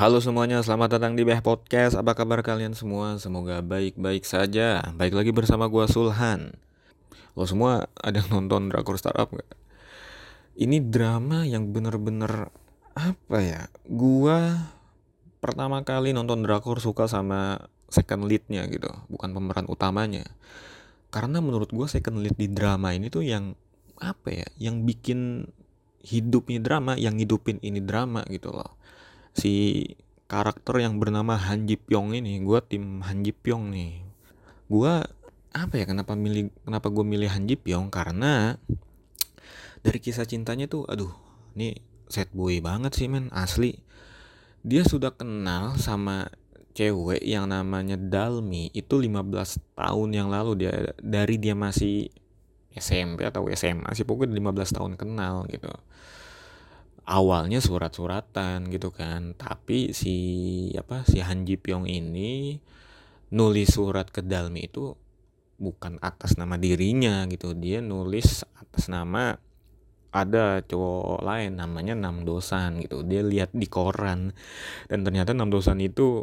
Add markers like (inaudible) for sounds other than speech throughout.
Halo semuanya, selamat datang di Beh Podcast. Apa kabar kalian semua? Semoga baik-baik saja. Baik lagi bersama gua Sulhan. Lo semua ada yang nonton drakor startup gak? Ini drama yang bener-bener apa ya? Gua pertama kali nonton drakor suka sama second leadnya gitu, bukan pemeran utamanya. Karena menurut gua second lead di drama ini tuh yang apa ya? Yang bikin hidupnya drama, yang hidupin ini drama gitu loh si karakter yang bernama Han Ji Pyong ini gue tim Han Ji Pyong nih. Gue apa ya kenapa milih kenapa gue milih Han Ji Pyong? Karena dari kisah cintanya tuh aduh ini set boy banget sih men asli. Dia sudah kenal sama cewek yang namanya Dalmi itu 15 tahun yang lalu. Dia dari dia masih SMP atau SMA sih pokoknya 15 tahun kenal gitu awalnya surat-suratan gitu kan. Tapi si apa si Han Ji Pyong ini nulis surat ke Dalmi itu bukan atas nama dirinya gitu. Dia nulis atas nama ada cowok lain namanya Nam Dosan gitu. Dia lihat di koran. Dan ternyata Nam Dosan itu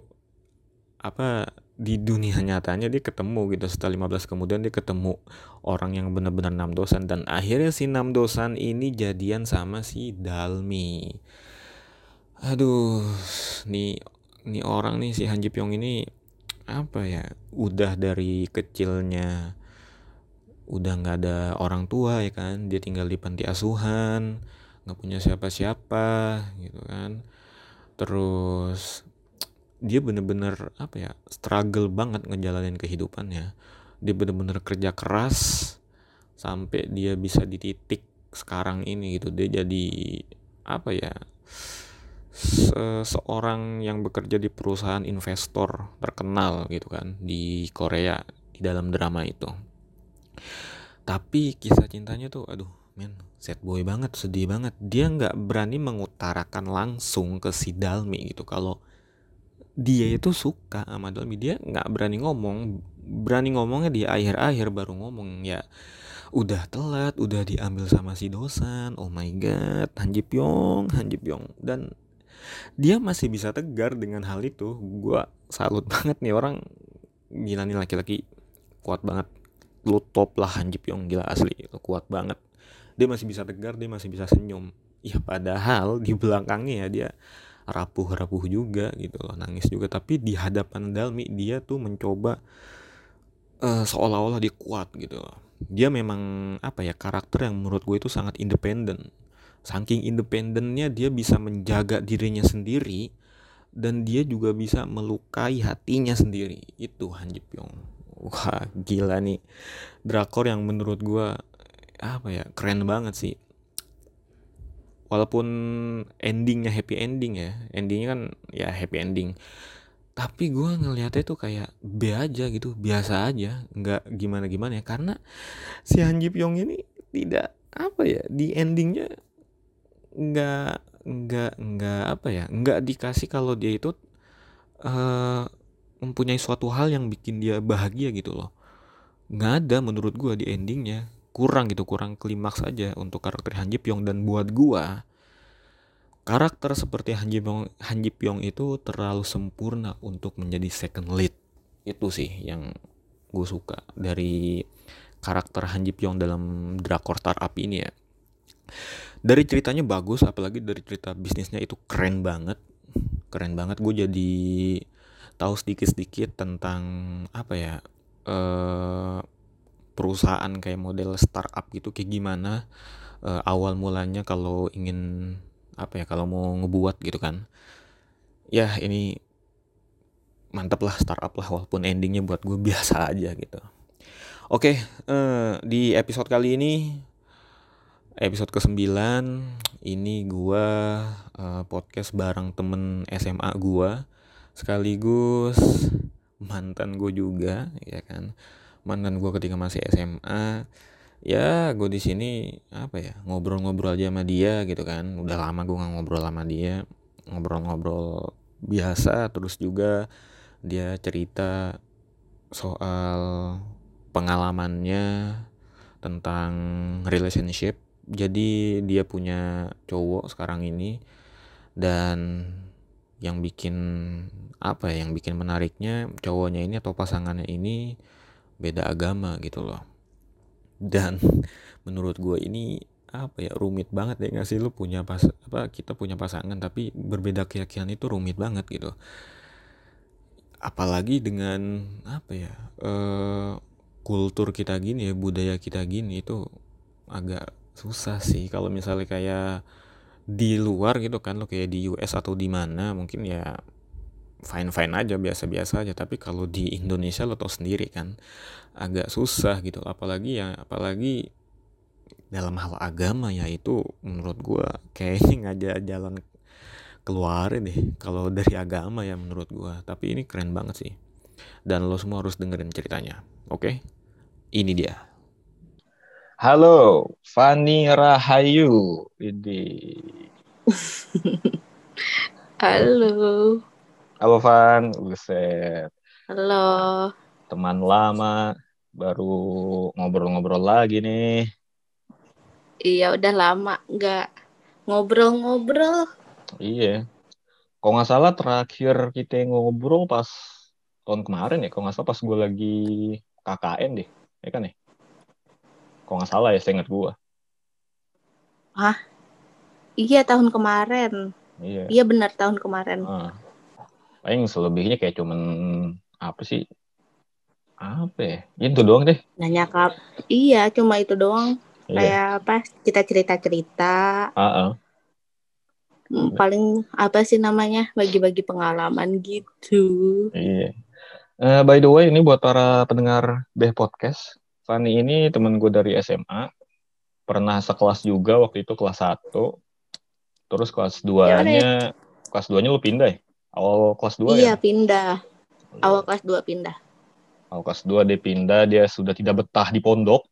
apa di dunia (laughs) nyatanya dia ketemu gitu. Setelah 15 kemudian dia ketemu orang yang benar-benar enam dosan. Dan akhirnya si enam dosan ini jadian sama si Dalmi. Aduh nih nih orang nih si Han Ji Pyong ini apa ya udah dari kecilnya udah nggak ada orang tua ya kan? Dia tinggal di panti asuhan nggak punya siapa-siapa gitu kan? Terus dia bener-bener apa ya struggle banget ngejalanin kehidupannya. Dia bener-bener kerja keras sampai dia bisa di titik sekarang ini gitu. Dia jadi apa ya seorang yang bekerja di perusahaan investor terkenal gitu kan di Korea di dalam drama itu. Tapi kisah cintanya tuh aduh men sad boy banget sedih banget. Dia nggak berani mengutarakan langsung ke si Dalmi gitu. Kalau dia itu suka sama Dolby. Dia nggak berani ngomong. Berani ngomongnya di akhir-akhir baru ngomong ya udah telat udah diambil sama si dosan oh my god Han Ji Pyong Han Ji Pyong. Dan dia masih bisa tegar dengan hal itu. Gue salut (laughs) banget nih orang. Gila nih laki-laki kuat banget. Lu top lah Han Ji Pyong gila asli. Kuat banget. Dia masih bisa tegar dia masih bisa senyum. Ya padahal di belakangnya ya dia rapuh-rapuh juga gitu loh nangis juga. Tapi di hadapan Dalmi dia tuh mencoba uh, seolah-olah dia kuat gitu loh. Dia memang apa ya karakter yang menurut gue itu sangat independen. Saking independennya dia bisa menjaga dirinya sendiri dan dia juga bisa melukai hatinya sendiri. Itu Han Ji Pyong. Wah gila nih. Drakor yang menurut gue apa ya keren banget sih walaupun endingnya happy ending ya endingnya kan ya happy ending. Tapi gue ngelihatnya tuh kayak B aja gitu biasa aja nggak gimana gimana ya. Karena si Han Ji Pyong ini tidak apa ya di endingnya nggak nggak nggak apa ya nggak dikasih kalau dia itu uh, mempunyai suatu hal yang bikin dia bahagia gitu loh. Nggak ada menurut gue di endingnya kurang gitu kurang klimaks aja untuk karakter Han Ji Pyong dan buat gua karakter seperti Han Ji Pyong Han Ji Pyong itu terlalu sempurna untuk menjadi second lead. Itu sih yang gue suka dari karakter Han Ji Pyong dalam drakor startup ini ya. Dari ceritanya bagus apalagi dari cerita bisnisnya itu keren banget. Keren banget. Gue jadi tahu sedikit-sedikit tentang apa ya eh perusahaan kayak model startup gitu kayak gimana uh, awal mulanya kalau ingin apa ya kalau mau ngebuat gitu kan. Ya ini mantap lah startup lah walaupun endingnya buat gue (laughs) biasa aja gitu. Oke uh, di episode kali ini episode ke-9 ini gue uh, podcast bareng temen SMA gue sekaligus mantan gue juga ya kan mantan gue ketika masih SMA ya gue di sini apa ya ngobrol-ngobrol aja sama dia gitu kan. Udah lama gue nggak ngobrol sama dia ngobrol-ngobrol biasa terus juga dia cerita soal pengalamannya tentang relationship. Jadi dia punya cowok sekarang ini dan yang bikin apa ya yang bikin menariknya cowoknya ini atau pasangannya ini beda agama gitu loh. Dan (laughs) menurut gue ini apa ya rumit banget ya nggak sih? Lu punya pas apa kita punya pasangan tapi berbeda keyakinan itu rumit banget gitu. Apalagi dengan apa ya eh, kultur kita gini ya budaya kita gini itu agak susah sih. Kalau misalnya kayak di luar gitu kan lo kayak di US atau di mana mungkin ya fine fine aja biasa biasa aja. Tapi kalau di Indonesia lo tau sendiri kan agak susah gitu. Apalagi ya apalagi dalam hal agama ya itu menurut gua kayaknya (laughs) ngajak jalan keluar deh kalau dari agama ya menurut gua. Tapi ini keren banget sih. Dan lo semua harus dengerin ceritanya. Oke? Ini dia. Halo, Fani Rahayu. Ini. (laughs) Halo. Halo Van, buset. Halo. Teman lama, baru ngobrol-ngobrol lagi nih. Iya udah lama nggak ngobrol-ngobrol. Iya. Kok nggak salah terakhir kita ngobrol pas tahun kemarin ya, kok nggak salah pas gue lagi KKN deh, ya kan ya? Kok nggak salah ya, saya ingat gue. Hah? Iya tahun kemarin. Iya. Iya benar tahun kemarin. Ah. Paling selebihnya kayak cuman apa sih? Apa ya? Itu doang deh. Nanya kap. Iya cuma itu doang. Iya. Kayak apa? Kita cerita-cerita. Ah, ah. Hmm, Paling apa sih namanya? Bagi-bagi pengalaman gitu. Iya. Eh, by the way, ini buat para pendengar Beh Podcast. Fanny ini temen gue dari SMA. Pernah sekelas juga waktu itu kelas 1. Terus kelas 2-nya, kelas 2-nya lu pindah ya? Awal kelas 2 iya ya? pindah. Awal kelas 2 pindah. Awal kelas 2 dia pindah, dia sudah tidak betah di pondok.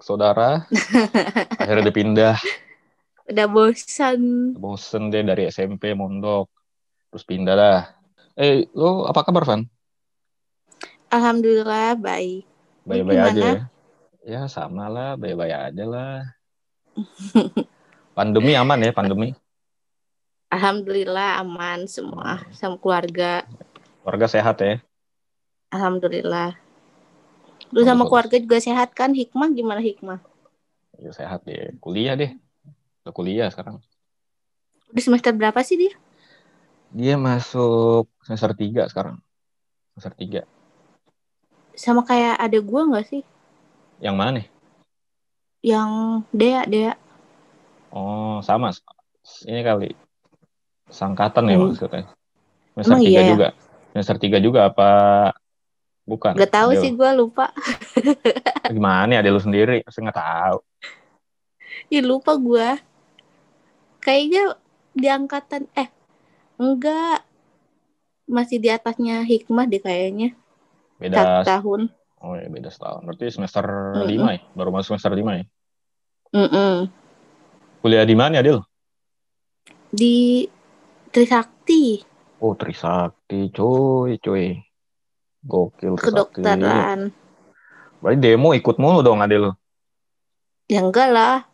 Saudara. (laughs) Akhirnya dia pindah. Udah bosan. Bosen deh dari SMP, mondok. Terus pindah dah. Eh, lu apa kabar, Van? Alhamdulillah baik. Baik-baik aja ya? Ya, sama lah. Baik-baik aja lah. Pandemi aman ya, pandemi? Alhamdulillah aman semua sama keluarga. Warga sehat ya? Alhamdulillah. Lu sama keluarga juga sehat kan? Hikmah gimana hikmah? Ya, sehat deh. Kuliah deh. Udah kuliah sekarang. Udah semester berapa sih dia? Dia masuk semester 3 sekarang. Semester 3. Sama kayak ada gua nggak sih? Yang mana nih? Yang Dea, Dea. Oh, sama. Ini kali. Sangkatan ya Hmm. maksudnya. Semester 3 iya ya? juga. Semester 3 juga apa bukan? Gak tahu sih gua lupa. (laughs) Gimana ya, ada lu sendiri? Pasti nggak tahu. Ih lupa gua. Kayaknya di angkatan eh enggak masih di atasnya hikmah deh kayaknya. Beda Satu tahun. Oh ya, beda setahun. Berarti semester Mm-mm. 5 ya? Baru masuk semester 5 ya? Mm-mm. Kuliah di mana, Adil? Di Trisakti Oh, Trisakti, cuy, cuy. Gokil Trisakti. kedokteran. Berarti demo ikut mulu dong, Adil. Ya enggak lah,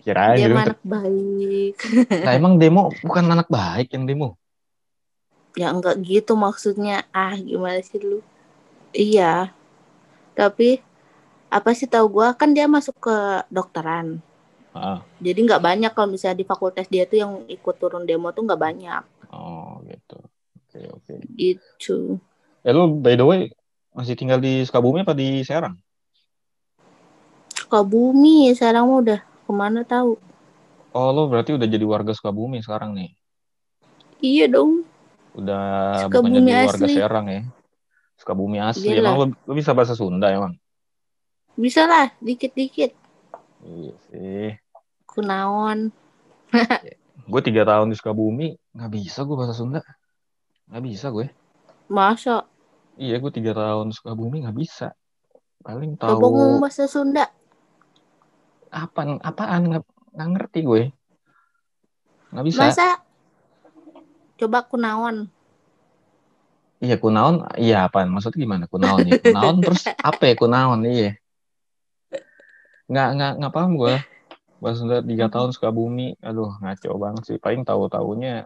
Kirain dia gitu. mah anak baik. (laughs) Nah, emang demo bukan anak baik yang demo. Ya enggak gitu maksudnya. Ah, gimana sih lu? Iya. Tapi apa sih tahu gua kan dia masuk ke dokteran. Ah, Jadi nggak banyak kalau misalnya di fakultas dia tuh yang ikut turun demo tuh nggak banyak oh gitu. Oke, oke. gitu. Eh, lu by the way masih tinggal di Sukabumi apa di Serang? Sukabumi sekarang mah udah ke mana tahu? Oh, lu berarti udah jadi warga Sukabumi sekarang nih. Iya dong. Udah Sukabumi bukan jadi warga asli. Serang ya. Sukabumi asli. Gila. Emang lu, lu bisa bahasa Sunda emang? Bisa lah dikit-dikit. Iya sih. Kunaon. (laughs) Gue tiga tahun di Sukabumi, nggak bisa gue bahasa Sunda. Nggak bisa gue. Masa? Iya, gue tiga tahun di Sukabumi nggak bisa. Paling Coba ngomong tahu bahasa Sunda. apaan, apaan nggak nggak ngerti gue. Nggak bisa. Masa? Coba kunaon. Iya kunaon, iya apaan? Maksudnya gimana kunaon ya? Kunaon (laughs) terus apa ya kunaon? Iya. Nggak nggak nggak paham gue. Bahasa Sunda tiga tahun Sukabumi, aduh ngaco banget sih. Paling tahu taunya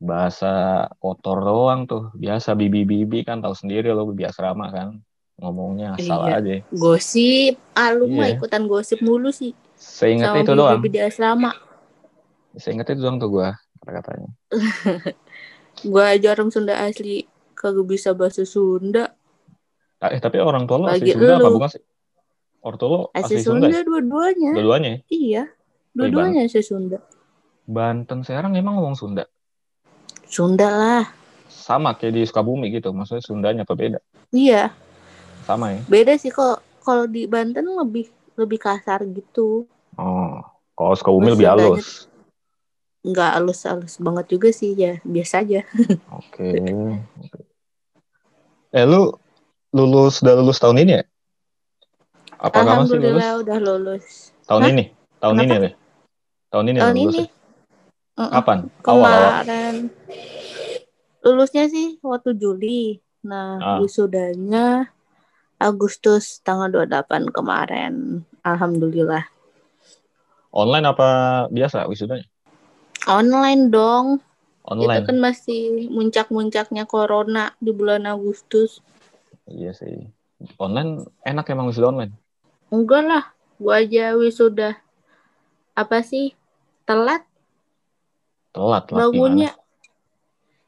bahasa kotor doang tuh. Biasa bibi-bibi kan tahu sendiri lo bibi asrama kan. Ngomongnya asal Iya. aja. Gosip, ah lu mah Iya. ikutan gosip mulu sih. Seingat itu doang. bibi di asrama. Seingat itu doang tuh gua kata-katanya. (laughs) Gua aja orang Sunda asli kagak bisa bahasa Sunda. Ah, Eh tapi orang tua lo asli Sunda apa elu. bukan sih? Tua lo Asli, asli Sunda, Sunda, ya? dua-duanya. Dua-duanya ya? Iya. Dua-duanya asli Sunda. Banten Serang emang ngomong Sunda. Sunda lah. Sama kayak di Sukabumi gitu. Maksudnya Sundanya apa beda? Iya. Sama ya? Beda sih kok kalau di Banten lebih lebih kasar gitu. Oh, kalau Sukabumi lebih halus. Nggak halus-halus banget juga sih ya. Biasa aja. Oke. Oke. Eh lu lulus udah lulus tahun ini ya? Apa kamu sih lulus? Alhamdulillah udah lulus. Tahun Hah? ini? Tahun Kenapa? ini deh. Tahun ini Tahun lulus ini. ya? Kapan? Awal awal. Kemarin. Lulusnya sih waktu Juli. Nah, Ah. wisudanya Agustus tanggal 28 kemarin. Alhamdulillah. Online apa biasa wisudanya? Online dong. Itu Online. kan masih muncak-muncaknya corona di bulan Agustus. Iya sih. Online enak emang wisuda online. Enggak lah. Gua aja wisuda. Apa sih? Telat Telat lah bangunnya.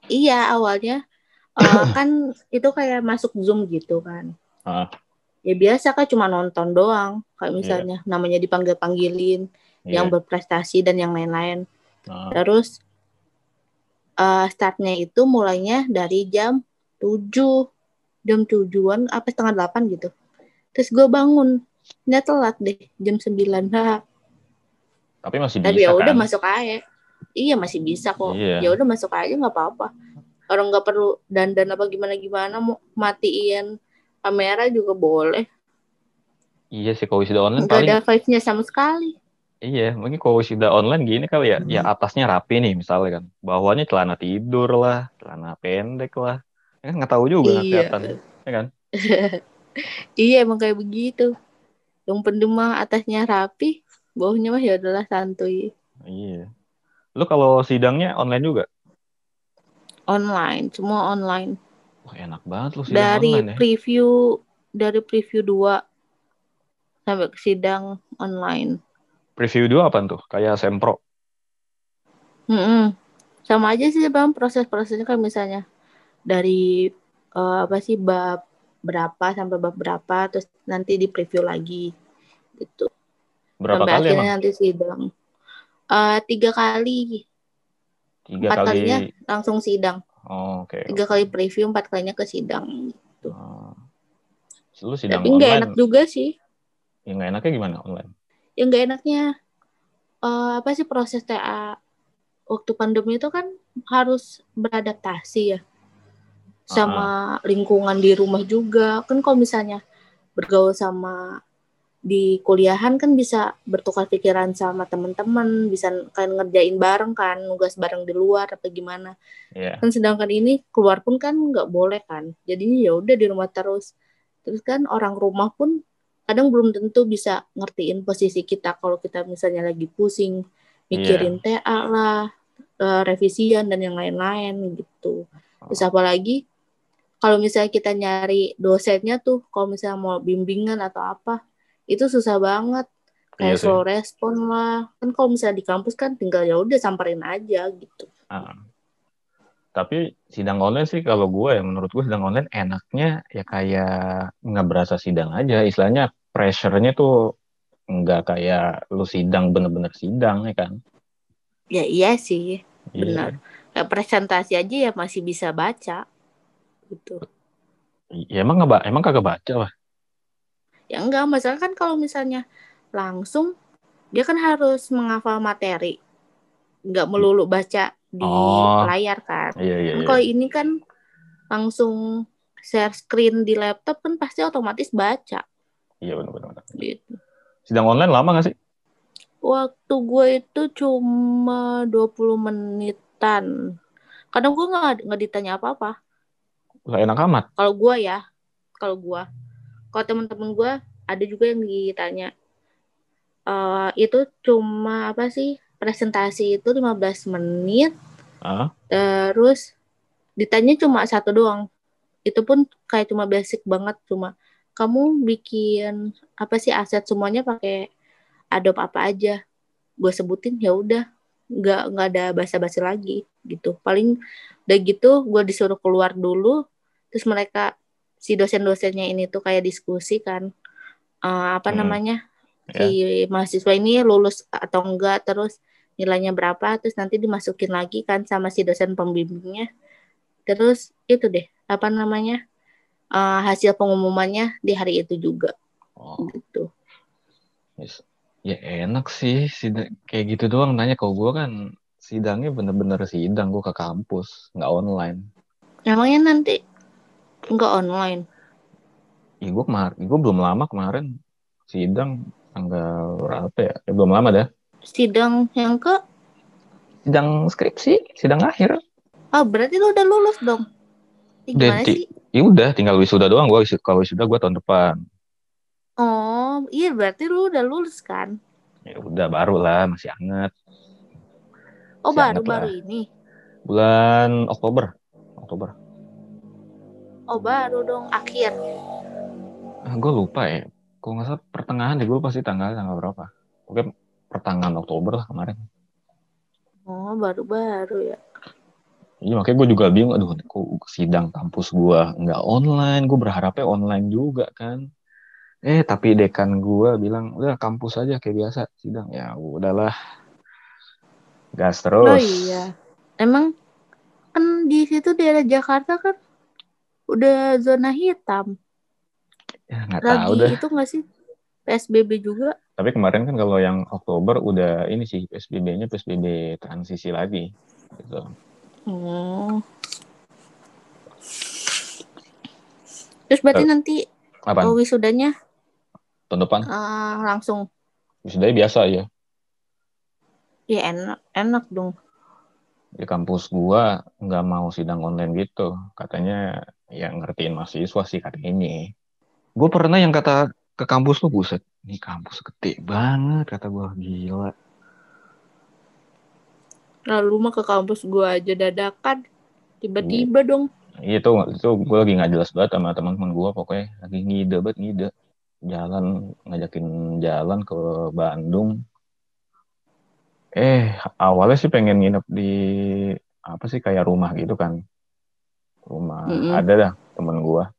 Iya, awalnya. eh, (coughs) kan itu kayak masuk Zoom gitu kan. Ah. Ya biasa kan cuma nonton doang. Kayak misalnya namanya dipanggil-panggilin. gimana? yang Iya. berprestasi dan yang lain-lain. Ah. Terus eh, startnya itu mulainya dari jam 7 jam tujuan apa setengah delapan gitu. Terus gue bangun, nggak telat deh jam 9 Hah, Tapi masih Tapi bisa ya udah kan? masuk aja. Iya masih bisa kok. Iya. Ya udah masuk aja nggak apa-apa. Orang nggak perlu dandan apa gimana gimana mau matiin kamera juga boleh. Iya sih kalau wisuda online Nggak paling ada vibes-nya sama sekali. Iya, mungkin kalau wisuda online gini kali ya, ya atasnya rapi nih misalnya kan, bawahnya celana tidur lah, celana pendek lah, ya kan nggak tahu juga Iya. kelihatan, ya kan? (laughs) Iya emang kayak begitu. Yang penting mah atasnya rapi, bawahnya mah ya adalah santuy. Iya. Lu kalau sidangnya online juga? Online, semua online. Wah enak banget lu sidang Dari online ya. preview dari preview 2 sampai ke sidang online. Preview dua apa tuh? Kayak sempro. Mm-mm. Sama aja sih bang proses-prosesnya kan misalnya dari eh, apa sih bab berapa sampai bab berapa terus nanti di preview lagi gitu Berapa sampai kali akhirnya emang? nanti sidang Eh, tiga kali Tiga empat kali. kalinya langsung sidang Oh, oke. tiga kali preview empat kalinya ke sidang Oh. Lu sidang tapi nggak enak juga sih ya nggak enaknya gimana online? yang nggak enaknya eh, apa sih proses TA waktu pandemi itu kan harus beradaptasi ya sama lingkungan di rumah juga. Kan kalau misalnya bergaul sama di kuliahan kan bisa bertukar pikiran sama teman-teman bisa kan ngerjain bareng kan nugas bareng di luar apa gimana. Iya. kan sedangkan ini keluar pun kan nggak boleh kan. Jadinya ya udah di rumah terus. Terus kan orang rumah pun kadang belum tentu bisa ngertiin posisi kita kalau kita misalnya lagi pusing mikirin TA lah eh, revisian dan yang lain-lain gitu. Terus apalagi kalau misalnya kita nyari dosennya tuh kalau misalnya mau bimbingan atau apa itu susah banget Iya kayak sih. slow respon lah kan kalau misalnya di kampus kan tinggal ya udah samperin aja gitu Ah. Tapi sidang online sih kalau gue ya menurut gue sidang online enaknya ya kayak nggak berasa sidang aja. Istilahnya pressure-nya tuh nggak kayak lu sidang bener-bener sidang ya kan. ya iya sih Iya. Benar. Kayak presentasi aja ya masih bisa baca gitu Ya emang nggak emang kagak baca lah. ya enggak masalah kan kalau misalnya langsung dia kan harus menghafal materi nggak melulu baca di Oh. layar kan Iya iya. Kan iya. kalau ini kan langsung share screen di laptop kan pasti otomatis baca Iya benar-benar. gitu Sidang online lama nggak sih? waktu gue itu cuma 20 menitan kadang gue nggak nggak ditanya apa-apa Lah enak amat. kalau gue ya kalau gue kalau teman-teman gue ada juga yang ditanya Eh itu cuma apa sih presentasi itu 15 menit Ah, Terus ditanya cuma satu doang. Itu pun kayak cuma basic banget cuma kamu bikin apa sih aset semuanya pakai Adobe apa aja. Gue sebutin ya udah nggak nggak ada basa-basi lagi gitu. Paling udah gitu gue disuruh keluar dulu terus mereka si dosen-dosennya ini tuh kayak diskusi kan Eh, apa Hmm. namanya ya. si mahasiswa ini lulus atau enggak terus nilainya berapa terus nanti dimasukin lagi kan sama si dosen pembimbingnya terus itu deh apa namanya eh, hasil pengumumannya di hari itu juga Oh, gitu yes. Ya enak sih, sidang kayak gitu doang nanya kalau gue kan sidangnya bener-bener sidang gue ke kampus, nggak online. emangnya nanti enggak online Ih, gue kemarin, gue belum lama kemarin sidang tanggal berapa ya? Ya, belum lama dah. sidang yang ke Sidang skripsi, sidang akhir. oh berarti lu udah lulus dong Udah sih Ya udah, tinggal wisuda doang. Gue wisuda, kalau wisuda gue tahun depan. oh iya berarti lu udah lulus kan Ya udah, baru lah, masih anget. oh Masih baru ini Bulan Oktober. Oktober. Oh baru dong akhir Ah, gue lupa ya. Kalau nggak salah pertengahan deh, gue pasti tanggal tanggal berapa. Oke, pertengahan Oktober lah kemarin. oh baru baru ya Iya makanya gue juga bingung, aduh kok sidang kampus gue nggak online, gue berharapnya online juga kan. Eh tapi dekan gue bilang, udah kampus aja kayak biasa sidang. Ya udahlah, gas terus. Oh iya. Emang kan di situ daerah Jakarta kan udah zona hitam. Ya nggak Lagi tahu dah. itu nggak sih PSBB juga? Tapi kemarin kan kalau yang Oktober udah ini sih PSBB-nya PSBB transisi lagi. Gitu. Hmm. Terus berarti Eh, nanti Apa? oh, wisudanya Tahun depan? eh, langsung Wisudanya biasa ya. ya enak enak dong. Di kampus gua nggak mau sidang online gitu. Katanya ya ngertiin mahasiswa sih katanya. Gue pernah yang kata ke kampus tuh buset. Ini kampus gede banget kata gua gila. Lalu mah ke kampus gua aja dadakan tiba-tiba dong. Itu itu gue lagi nggak jelas banget sama teman-teman gua pokoknya lagi ngide banget ngide. Jalan ngajakin jalan ke Bandung. Eh awalnya sih pengen nginep di apa sih kayak rumah gitu kan. Rumah Mm-mm. ada dah temen gua.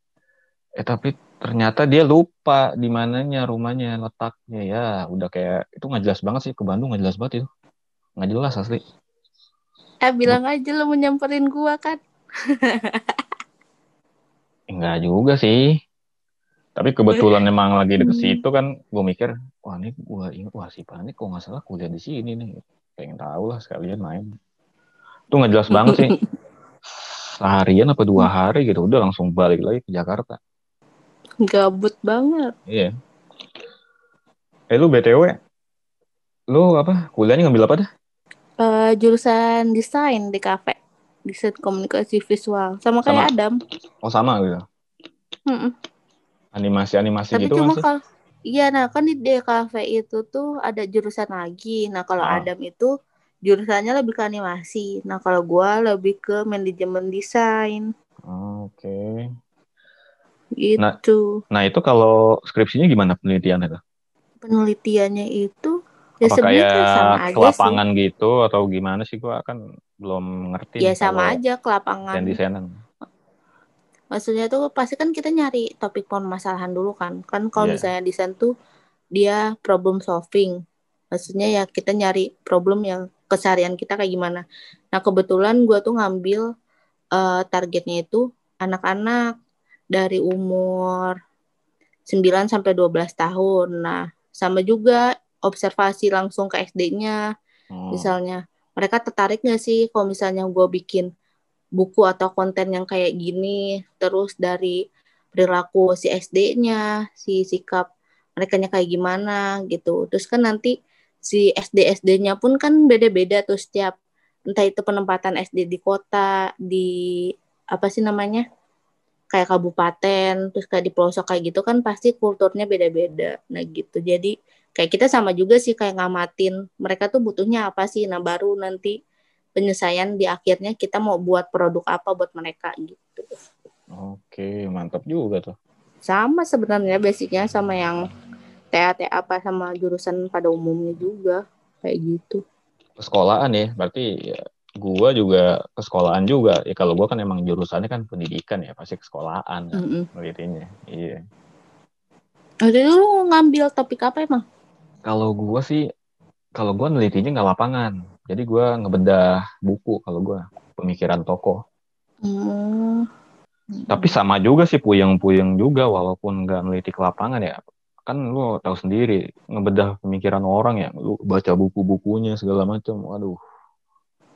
Eh tapi ternyata dia lupa di mananya rumahnya letaknya ya udah kayak itu nggak jelas banget sih ke Bandung nggak jelas banget itu nggak jelas asli Eh bilang aja lo mau nyamperin gua kan. (laughs) Enggak juga sih. Tapi kebetulan (laughs) emang lagi deket Hmm. situ kan, gue mikir, wah ini gue ingat, wah si Pani kok nggak salah kuliah di sini nih. Pengen tahu lah sekalian main. Itu nggak jelas banget sih. (laughs) Seharian apa dua hari gitu, udah langsung balik lagi ke Jakarta. Gabut banget. Iya. Eh lu BTW, lu apa, kuliahnya ngambil apa dah? Eh, jurusan desain di kafe. Desain komunikasi visual. Sama Sama. kayak Adam. Oh sama gitu. Mm-mm. Animasi-animasi Tapi gitu cuma kan iya nah kan di DKV itu tuh ada jurusan lagi. Nah, kalau Ah. Adam itu jurusannya lebih ke animasi. Nah, kalau gua lebih ke manajemen desain Oh, Oke. Nah, gitu. Nah itu kalau skripsinya gimana penelitiannya tuh? Penelitiannya itu ya apa kayak sama ke lapangan gitu atau gimana sih gua kan belum ngerti sih. Ya sama aja ke lapangan. desain-desainan. Maksudnya tuh pasti kan kita nyari topik permasalahan dulu kan. Kan kalau Iya. misalnya desain tuh dia problem solving. Maksudnya ya kita nyari problem yang keseharian kita kayak gimana. Nah, kebetulan gua tuh ngambil eh, targetnya itu anak-anak dari umur 9 sampai 12 tahun. Nah, sama juga observasi langsung ke SD-nya. Oh, Misalnya, mereka tertarik nggak sih kalau misalnya gue bikin buku atau konten yang kayak gini, terus dari perilaku si SD-nya, si sikap mereka kayak gimana gitu. Terus kan nanti si SD-SD-nya pun kan beda-beda tuh setiap entah itu penempatan SD di kota, di apa sih namanya? kayak kabupaten, terus kayak di pelosok kayak gitu kan pasti kulturnya beda-beda. Nah gitu. Jadi kayak kita sama juga sih kayak ngamatin mereka tuh butuhnya apa sih. Nah baru nanti penyelesaian di akhirnya kita mau buat produk apa buat mereka gitu. Oke, mantap juga tuh. Sama sebenarnya basicnya sama yang TAT apa sama jurusan pada umumnya juga kayak gitu. Sekolahan ya, berarti ya, gua juga ke sekolahan juga. Ya kalau gua kan emang jurusannya kan pendidikan ya, pasti ke sekolahan kan, penelitiannya. Iya. Jadi lu ngambil topik apa emang? Kalau gua sih, kalau gua nelitinya nggak lapangan. Jadi gua ngebedah buku kalau gua pemikiran tokoh. Hmm. Tapi sama juga sih puyeng-puyeng juga walaupun nggak neliti ke lapangan ya. Kan lu tahu sendiri ngebedah pemikiran orang ya. Lu baca buku-bukunya segala macam. Waduh.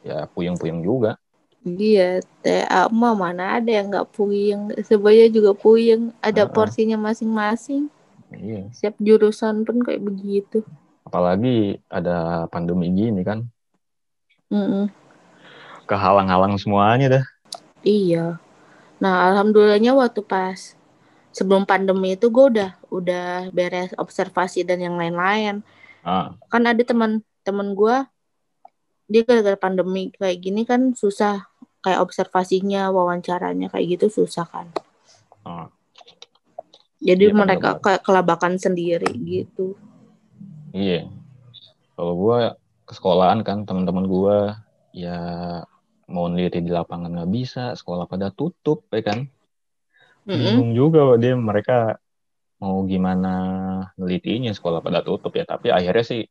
Ya puyeng-puyeng juga. Iya, TA mah mana ada yang nggak puyeng. Sebaya juga puyeng. Ada Heeh. porsinya masing-masing. Iya. Setiap jurusan pun kayak begitu. Apalagi ada pandemi gini kan. Mm-mm. Kehalang-halang semuanya dah. Iya. Nah, alhamdulillahnya waktu pas sebelum pandemi itu gue udah udah beres observasi dan yang lain-lain. Ah, Kan ada teman-teman gue dia gara-gara pandemi kayak gini kan susah kayak observasinya, wawancaranya kayak gitu susah kan. ah. Jadi kan, mereka kayak kelabakan sendiri gitu. Iya. Kalau gua ke sekolahan kan teman-teman gua ya mau neliti di lapangan nggak bisa, sekolah pada tutup ya kan. Mm-mm. Bingung juga dia mereka mau gimana nelitinya sekolah pada tutup ya. Tapi akhirnya sih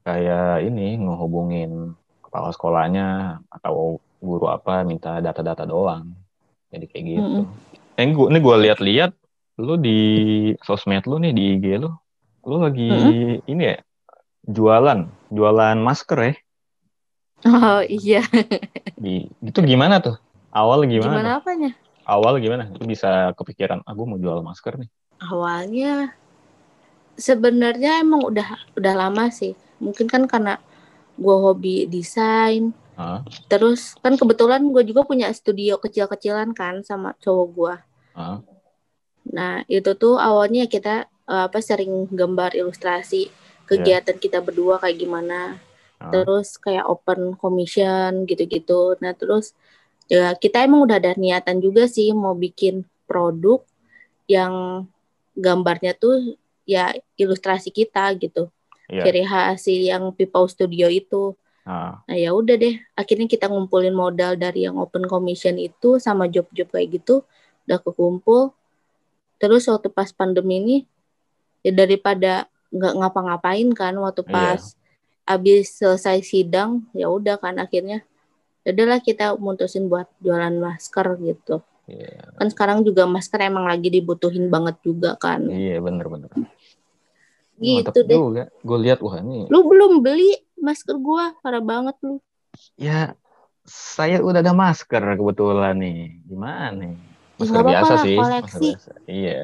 kayak ini ngehubungin kepala sekolahnya atau guru apa minta data-data doang. Jadi kayak gitu. Eh, gua, ini gue lihat-lihat lu di sosmed lu nih di IG lu, lu lagi ini ya jualan, jualan masker ya. Oh iya, Di, itu gimana tuh? Awal gimana? gimana apanya? Awal gimana? Lu bisa kepikiran, aku mau jual masker nih. Awalnya sebenarnya emang udah udah lama sih. Mungkin kan karena gue hobi desain. Ah, Terus kan kebetulan gue juga punya studio kecil-kecilan kan sama cowok gue. ah, Nah itu tuh awalnya kita eh, apa sering gambar ilustrasi kegiatan kita berdua kayak gimana. ah. Terus kayak open commission gitu-gitu. Nah terus ya kita emang udah ada niatan juga sih mau bikin produk yang gambarnya tuh ya ilustrasi kita gitu. Iya. Ciri khas yang Pipau Studio itu. Ah, Nah ya udah deh, akhirnya kita ngumpulin modal dari yang open commission itu sama job-job kayak gitu, udah kekumpul. Terus waktu pas pandemi ini, ya daripada nggak ngapa-ngapain kan, waktu Iya. pas abis selesai sidang, ya udah kan akhirnya, ya udahlah kita mutusin buat jualan masker gitu. iya, Kan sekarang juga masker emang lagi dibutuhin banget juga kan. iya bener-bener. Gitu Mantap deh. juga. Gue lihat wah ini, Lu belum beli masker gua, parah banget lu. ya saya udah ada masker kebetulan nih. Gimana nih? Ya, Masker apa-apa biasa sih. koleksi. Masker biasa. Iya.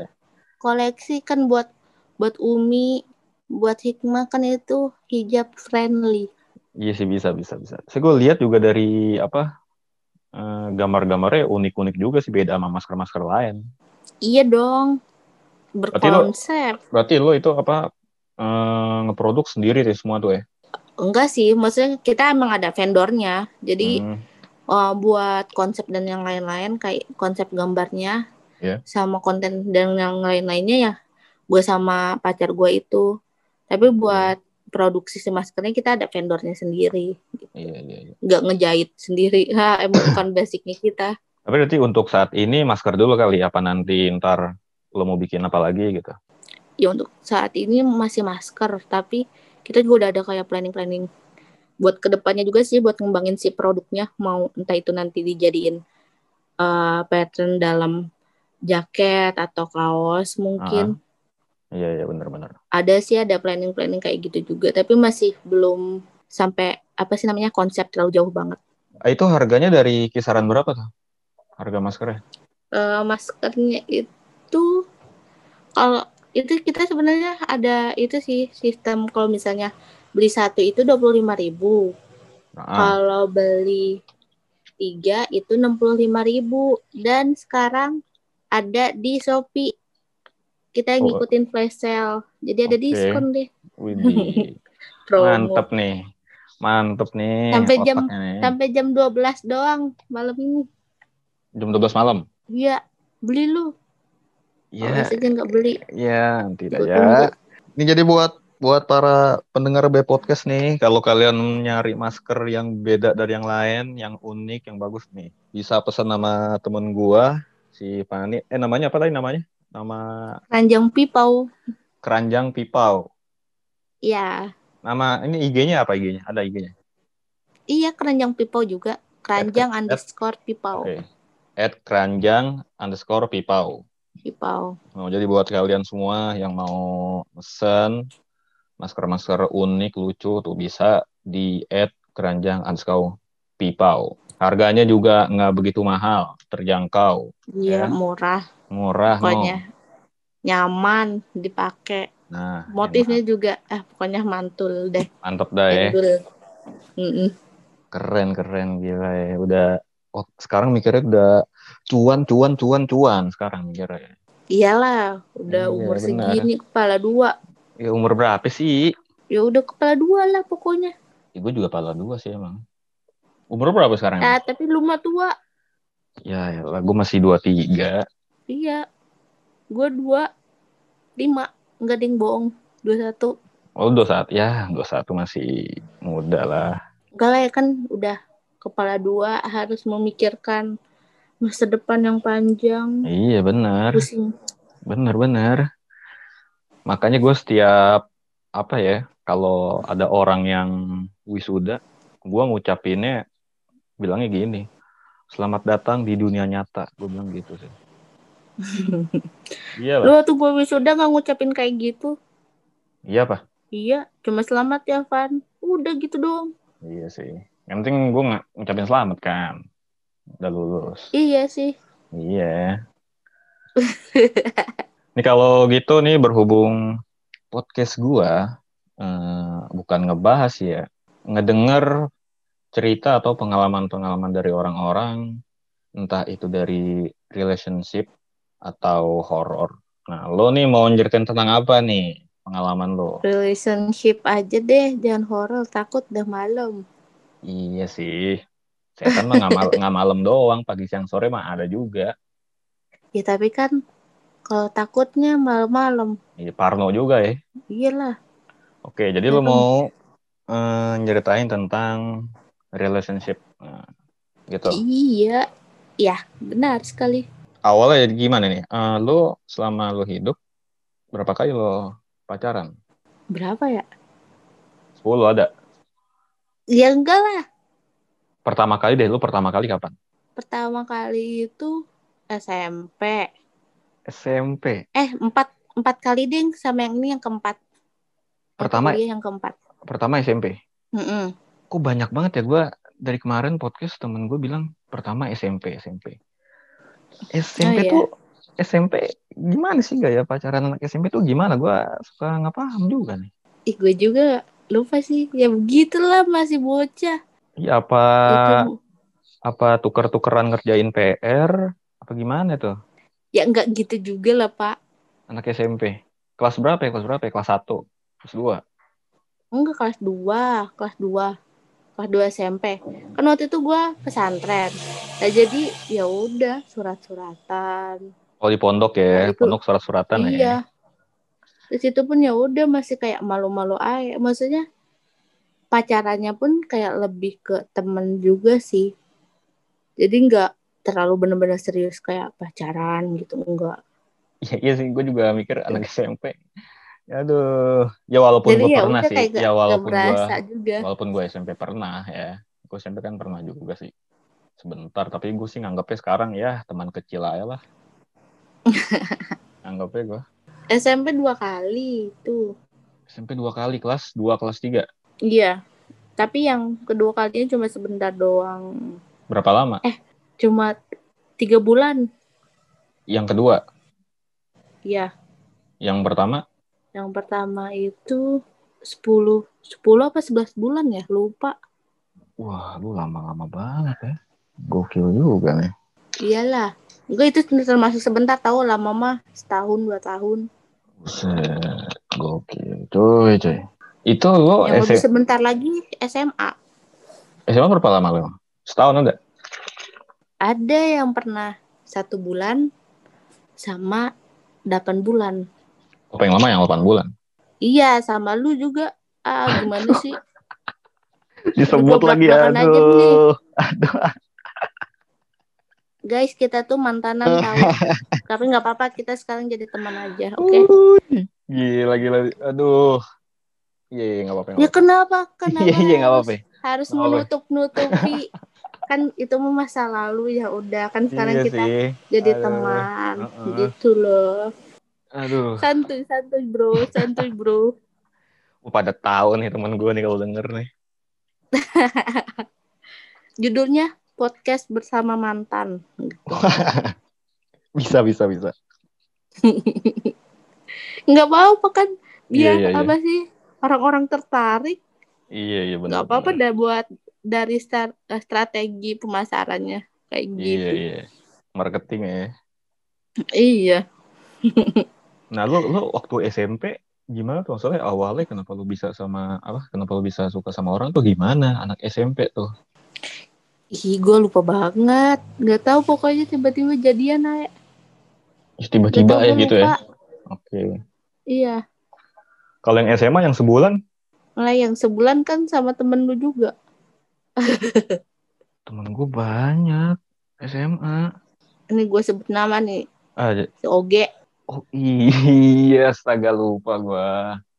koleksi kan buat buat Umi, buat Hikmah kan itu hijab friendly. Iya sih bisa bisa bisa. Saya gue lihat juga dari apa eh, gambar-gambarnya unik-unik juga sih beda sama masker-masker lain. Iya dong. Berarti lo- Berkonsep. Berarti lo itu apa eh, ngeproduk sendiri sih semua tuh ya? Enggak sih, maksudnya kita emang ada vendornya. Jadi Hmm, eh, buat konsep dan yang lain-lain kayak konsep gambarnya Iya. sama konten dan yang lain-lainnya ya gue sama pacar gue itu. Tapi buat produksi si maskernya kita ada vendornya sendiri. iya iya. iya. Nggak ngejahit sendiri. Ha, emang bukan basicnya kita. Tapi berarti untuk saat ini masker dulu kali apa nanti ntar lo mau bikin apa lagi gitu? ya untuk saat ini masih masker tapi kita juga udah ada kayak planning-planning buat ke depannya juga sih buat ngembangin si produknya mau entah itu nanti dijadiin eh, pattern dalam jaket atau kaos mungkin Iya iya benar-benar. ada sih ada planning-planning kayak gitu juga tapi masih belum sampai apa sih namanya konsep terlalu jauh banget Ah, itu harganya dari kisaran berapa tuh? Harga maskernya? Eh, maskernya itu kalau itu kita sebenarnya ada itu sih sistem kalau misalnya beli satu itu dua puluh ribu Nah, Kalau beli tiga itu 65.000 dan sekarang ada di Shopee. Kita Oh. ngikutin flash sale. Jadi ada Oke. diskon deh. (laughs) Mantep nih. Mantep nih. Sampai jam- nih. Sampai jam 12 doang malam ini. jam 12 malam. Iya, beli lu. Iya, saja nggak beli. iya, tidak ya. tunggu. Ini jadi buat buat para pendengar B podcast nih, kalau kalian nyari masker yang beda dari yang lain, yang unik, yang bagus nih, bisa pesan nama temen gua si Fani. Eh namanya apa tadi namanya? Nama Ranjang pipau. Keranjang Pipau. Iya. Nama ini IG-nya apa IG-nya? Ada IG-nya. Iya, keranjang pipau juga. Keranjang At- at- underscore pipau. Oke. At keranjang underscore Pipau. Pipau. Oh, jadi buat kalian semua yang mau mesen masker-masker unik, lucu tuh bisa di add keranjang underscore pipau. Harganya juga nggak begitu mahal, terjangkau, Ya. Iya, murah. murah. no. Pokoknya nyaman dipakai. Nah, Motifnya juga, ah pokoknya mantul deh. mantep dah ya. Endul. Mm-mm. Keren, keren, gila ya. Udah, oh, sekarang mikirnya udah cuan, cuan, cuan, cuan sekarang mikirnya. Iyalah, udah Iya, umur benar. segini kepala dua. Ya umur berapa sih? Ya udah kepala dua lah pokoknya. Ya, gue juga pala dua sih emang. Umur berapa sekarang? Ah, tapi lu mah tua. Ya, ya gue masih dua tiga. Iya. Gua dua lima. Enggak ding bohong. Dua satu. Oh, dua saat ya, dua satu masih muda lah. Enggak lah ya kan udah kepala dua harus memikirkan masa depan yang panjang. Iya benar, Pusing. benar, benar. Makanya gue setiap apa ya, kalau ada orang yang wisuda, gue ngucapinnya bilangnya gini, selamat datang di dunia nyata. Gue bilang gitu sih. (laughs) Iya, Lu Pak. waktu gue wisuda nggak ngucapin kayak gitu. Iya, Pak. Iya, cuma selamat ya, Van. Udah gitu doang. Iya sih. Yang penting gue nggak ngucapin selamat kan. Udah lulus. Iya sih. Iya. (laughs) Ini kalau gitu nih berhubung podcast gua eh, bukan ngebahas ya, ngedenger cerita atau pengalaman-pengalaman dari orang-orang, entah itu dari relationship atau horor. Nah, lo nih mau nyeritain tentang apa nih pengalaman lo? Relationship aja deh, jangan horor. Takut udah malam. Iya sih. Saya kan mah nggak mal- malam doang, pagi siang sore mah ada juga. Ya tapi kan kalau takutnya malam-malam. Iya, Parno juga ya. Iyalah. Oke, jadi lo mau eh, nyeritain tentang relationship, Nah, gitu. Iya. Ya, benar sekali. Awalnya gimana nih? Eh, lo selama lo hidup berapa kali lo pacaran? Berapa ya? 10 ada. Ya enggak lah. Pertama kali deh, lo pertama kali kapan? Pertama kali itu SMP. SMP. Eh, empat, empat kali ding sama yang ini yang keempat. Pertama- kuliah yang keempat. Pertama SMP. Mm-mm. Kok banyak banget ya gue dari kemarin podcast temen gue bilang pertama SMP, SMP. SMP Oh, iya. tuh SMP gimana sih gaya pacaran anak SMP tuh gimana? Gue suka nggak paham juga nih. Ih, gue juga lupa sih. Ya begitulah masih bocah. Iya apa Itu apa tuker-tukeran ngerjain PR apa gimana tuh ya enggak gitu juga lah, Pak. anak SMP kelas berapa ya kelas berapa ya kelas 1 kelas 2 Enggak kelas 2, kelas 2. Kelas 2 SMP. Kan waktu itu gua pesantren. Nah, jadi ya udah surat-suratan. oh di pondok ya Nah, itu- pondok surat-suratan ya iya. Di situ pun ya udah masih kayak malu-malu aja. Maksudnya pacarannya pun kayak lebih ke temen juga sih. Jadi enggak terlalu bener-bener serius kayak pacaran gitu enggak. (laughs) iya iya sih gue juga mikir anak SMP Ya, aduh. Ya walaupun gue ya pernah sih. ya walaupun gue walaupun gue SMP pernah ya. Gue SMP kan pernah juga sih. Sebentar tapi gue sih nganggapnya sekarang ya teman kecil aja lah. (laughs) Anggapnya gue SMP dua kali itu. SMP dua kali kelas dua kelas tiga. Iya. Tapi yang kedua kalinya cuma sebentar doang. berapa lama? Cuma tiga bulan. yang kedua? Iya. yang pertama Yang pertama itu 10 10 apa 11 bulan ya? Lupa. Wah, lu lama-lama banget ya. Gokil juga nih. Iyalah. Gue itu termasuk sebentar tahu lama mah setahun dua tahun. Buset, gokil. Coy, coy. Itu lo yang SM, sebentar lagi SMA. SMA berapa lama lo? Setahun ada? Ada yang pernah satu bulan sama 8 bulan. Apa yang lama yang 8 bulan? Iya, sama lu juga. Ah, gimana sih? (laughs) Disebut lagi aduh. Aduh. (laughs) Guys, kita tuh mantanan (laughs) tahu. Tapi nggak apa-apa, kita sekarang jadi teman aja, oke? Uy, Gila gila. Aduh. Iya, iya nggak apa-apa. nggak Ya apa-apa. kenapa? Kenapa? Iya, iya nggak harus- apa-apa. Harus apa-apa. menutup-nutupi. kan itu mah masa lalu ya udah kan sekarang Iya kita sih. jadi Aduh. teman Heeh. gitu loh. Aduh. Santuy, santuy bro, santuy bro. Oh, pada tahu nih teman gue nih kalau denger nih. (laughs) Judulnya podcast bersama mantan. (laughs) Bisa bisa bisa. (laughs) Nggak apa-apa kan Iya, biar iya, iya. apa sih orang-orang tertarik. Iya iya benar. Nggak apa-apa dah buat dari star- eh, strategi pemasarannya kayak Iya gitu. iya. Marketing ya. Iya. Nah, lu lu waktu SMP gimana tuh? Soalnya awalnya kenapa lu bisa sama apa? Kenapa lu bisa suka sama orang tuh gimana? Anak SMP tuh. Ih, gue lupa banget. Nggak tahu pokoknya tiba-tiba jadian aja. Tiba-tiba ya gitu ya. Oke. Iya. Kalau yang SMA yang sebulan, Nah, yang sebulan kan sama temen lu juga. (laughs) temen gue banyak SMA. Ini gue sebut nama nih, Ah, si Oge. Oh iya, astaga lupa gua.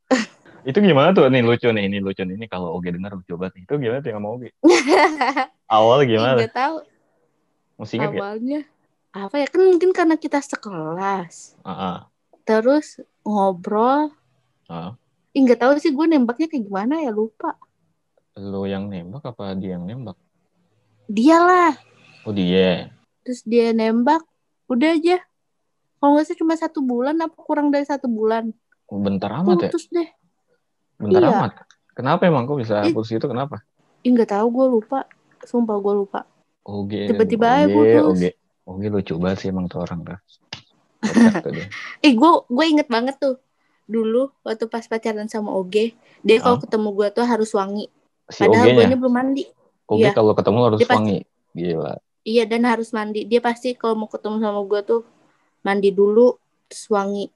(laughs) Itu gimana tuh? Nih lucu nih, ini lucu nih. Ini kalau Oge denger lucu banget. Itu gimana tuh yang sama Oge? (laughs) Awalnya gimana? Nggak tahu Masih ingat gak? awalnya. Apa ya? Kan mungkin karena kita sekelas. Ah, ah, Terus ngobrol. Ih, nggak tahu sih gue nembaknya kayak gimana ya, lupa. Lu yang nembak apa dia yang nembak? Dialah. Oh dia. Terus dia nembak. Udah aja. Kalau nggak sih cuma satu bulan apa kurang dari satu bulan. Oh, bentar amat ya? Putus deh. Bentar Iya. amat. Kenapa emang kok bisa putus itu kenapa? Ih, nggak tahu gue lupa. Sumpah gue lupa. Oge. Tiba-tiba aja putus. Oge. Oge lucu banget sih emang tuh orang tuh. Eh, gue gue inget banget tuh. Dulu waktu pas pacaran sama Oge, dia kalau Hah? ketemu gue tuh harus wangi. Si Padahal gue belum mandi. Oge iya. kalau ketemu harus Dia pasti- wangi. Gila. Iya dan harus mandi. Dia pasti kalau mau ketemu sama gue tuh mandi dulu terus wangi.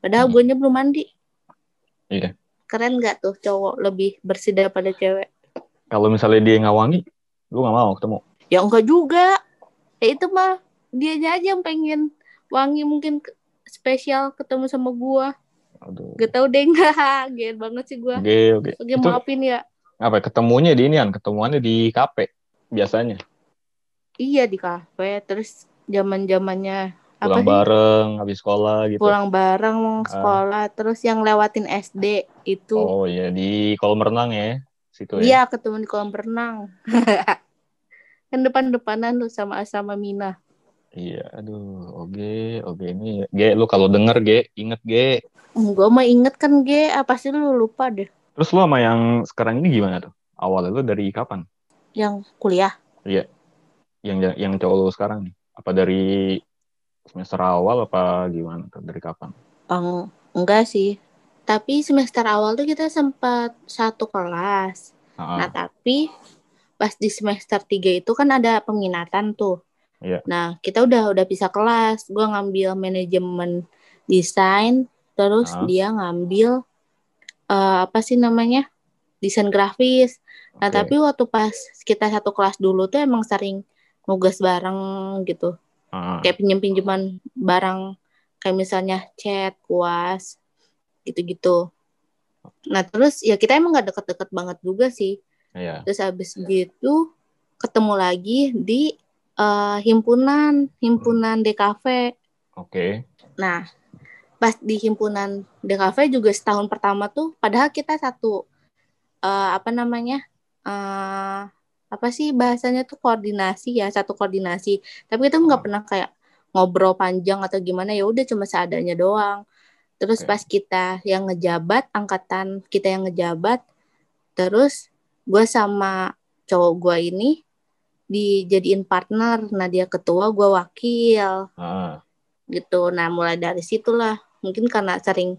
Padahal Hmm. gue belum mandi. Iya. Keren nggak tuh cowok lebih bersih daripada cewek? Kalau misalnya dia nggak wangi, lu nggak mau ketemu. Ya enggak juga. Ya itu mah dianya aja yang pengen wangi mungkin spesial ketemu sama gue. Aduh. Gak tau deh (laughs) enggak. Gede banget sih gue. Oke, oke. Oke maafin ya. apa? ya, Ketemunya di ini kan, ketemuannya di kafe biasanya. Iya di kafe. Terus zaman zamannya apa Pulang sih? bareng habis sekolah gitu. Pulang bareng sekolah. Terus yang lewatin SD itu. Oh iya di kolam renang ya. Situ ya. Iya ketemu di kolam renang. (laughs) kan depan-depanan tuh sama sama Mina. Iya, aduh, oke, oke ini, Ge, lu kalau denger Ge, inget Ge. Gue mah inget kan Ge, apa sih lu lupa deh. Terus lu sama yang sekarang ini gimana tuh? Awalnya lu dari kapan? Yang kuliah. Yang yang cowok lu sekarang nih? Apa dari semester awal apa gimana? Dari kapan? Eng- enggak sih. Tapi semester awal tuh kita sempat satu kelas. Ah, Nah tapi pas di semester 3 itu kan ada peminatan tuh. Iya. Nah kita udah udah pisah kelas. Gue ngambil manajemen desain. Terus Ah. dia ngambil eh, apa sih namanya desain grafis. Nah, oke. tapi waktu pas kita satu kelas dulu tuh emang sering nugas bareng gitu. Ah, Kayak pinjem-pinjeman barang kayak misalnya chat, kuas, gitu-gitu. Nah, terus ya kita emang gak deket-deket banget juga sih. iya. Terus habis gitu ketemu lagi di eh, himpunan, himpunan DKV. Oke. Nah, pas di himpunan DKV juga setahun pertama tuh, padahal kita satu eh, apa namanya eh apa sih bahasanya tuh koordinasi ya, satu koordinasi. Tapi kita nggak Oh. pernah kayak ngobrol panjang atau gimana ya udah cuma seadanya doang. Terus Oke. pas kita yang ngejabat, angkatan kita yang ngejabat, terus gue sama cowok gue ini dijadiin partner. Nah dia ketua, gue wakil Ah, gitu. Nah, mulai dari situlah mungkin karena sering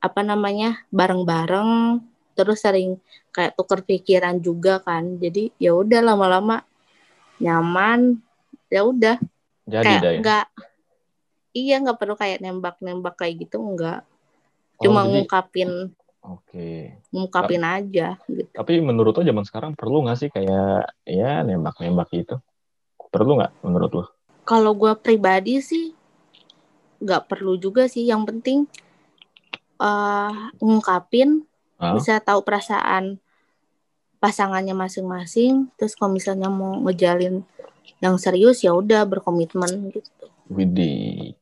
apa namanya bareng-bareng terus sering kayak tuker pikiran juga kan jadi ya udah lama-lama nyaman ya udah Jadi kayak ya. nggak iya nggak perlu kayak nembak-nembak kayak gitu enggak Oh, cuma jadi- ngungkapin Oke. ngungkapin aja gitu Tapi menurut lo zaman sekarang perlu nggak sih kayak ya nembak-nembak gitu? Perlu nggak menurut lo? kalau gue pribadi sih nggak perlu juga sih yang penting eh ngungkapin Hah? bisa tahu perasaan pasangannya masing-masing terus kalau misalnya mau ngejalin yang serius ya udah berkomitmen gitu Widih.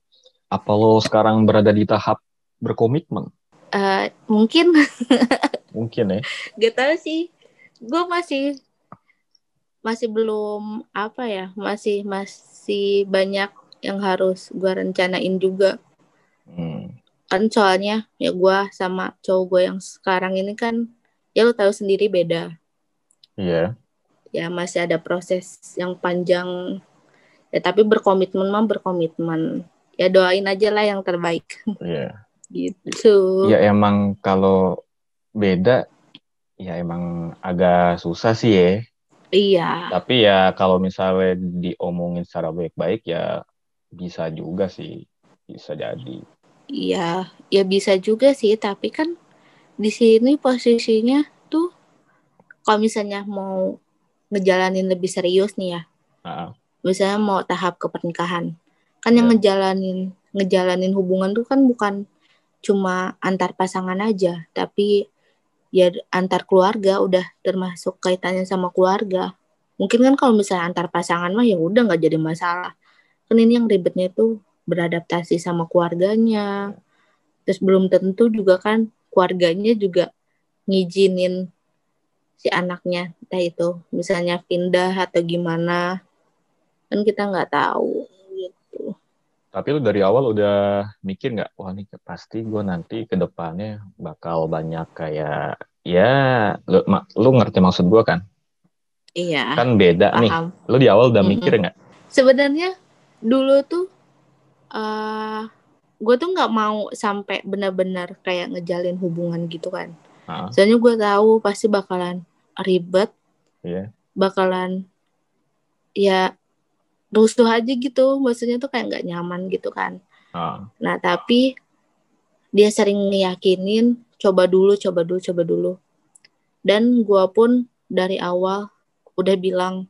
Apa lo sekarang berada di tahap berkomitmen? Eh mungkin (laughs) Mungkin ya. gak tahu sih gue masih masih belum apa ya masih masih banyak yang harus gue rencanain juga. Kan soalnya ya gue sama cowok gue yang sekarang ini kan ya lo tahu sendiri beda Iya. ya masih ada proses yang panjang ya tapi berkomitmen mah berkomitmen ya doain aja lah yang terbaik Iya. (laughs) gitu Ya emang kalau beda ya emang agak susah sih ya. iya Tapi ya kalau misalnya diomongin secara baik-baik ya bisa juga sih. Bisa jadi. Iya ya bisa juga sih tapi kan di sini posisinya tuh kalau misalnya mau ngejalanin lebih serius nih ya. Nah, misalnya mau tahap ke pernikahan. Kan yang Ya. ngejalanin ngejalanin hubungan tuh kan bukan cuma antar pasangan aja tapi ya antar keluarga udah termasuk kaitannya sama keluarga. Mungkin kan kalau misalnya antar pasangan mah ya udah nggak jadi masalah. Kan ini yang ribetnya tuh beradaptasi sama keluarganya terus belum tentu juga kan keluarganya juga ngizinin si anaknya entah itu misalnya pindah atau gimana kan kita nggak tahu gitu tapi lu dari awal udah mikir nggak, wah nih pasti gue nanti ke depannya bakal banyak kayak ya lu, ma- lu ngerti maksud gue kan? iya Kan beda nih. paham Lu di awal udah Mm-mm. mikir nggak? sebenarnya dulu tuh eh gue tuh nggak mau sampai benar-benar kayak ngejalin hubungan gitu kan. Ah, soalnya gue tahu pasti bakalan ribet. Iya. bakalan ya rusuh aja gitu. Maksudnya tuh kayak nggak nyaman gitu kan. Ah, nah tapi dia sering ngeyakinin coba dulu coba dulu coba dulu. Dan gue pun dari awal udah bilang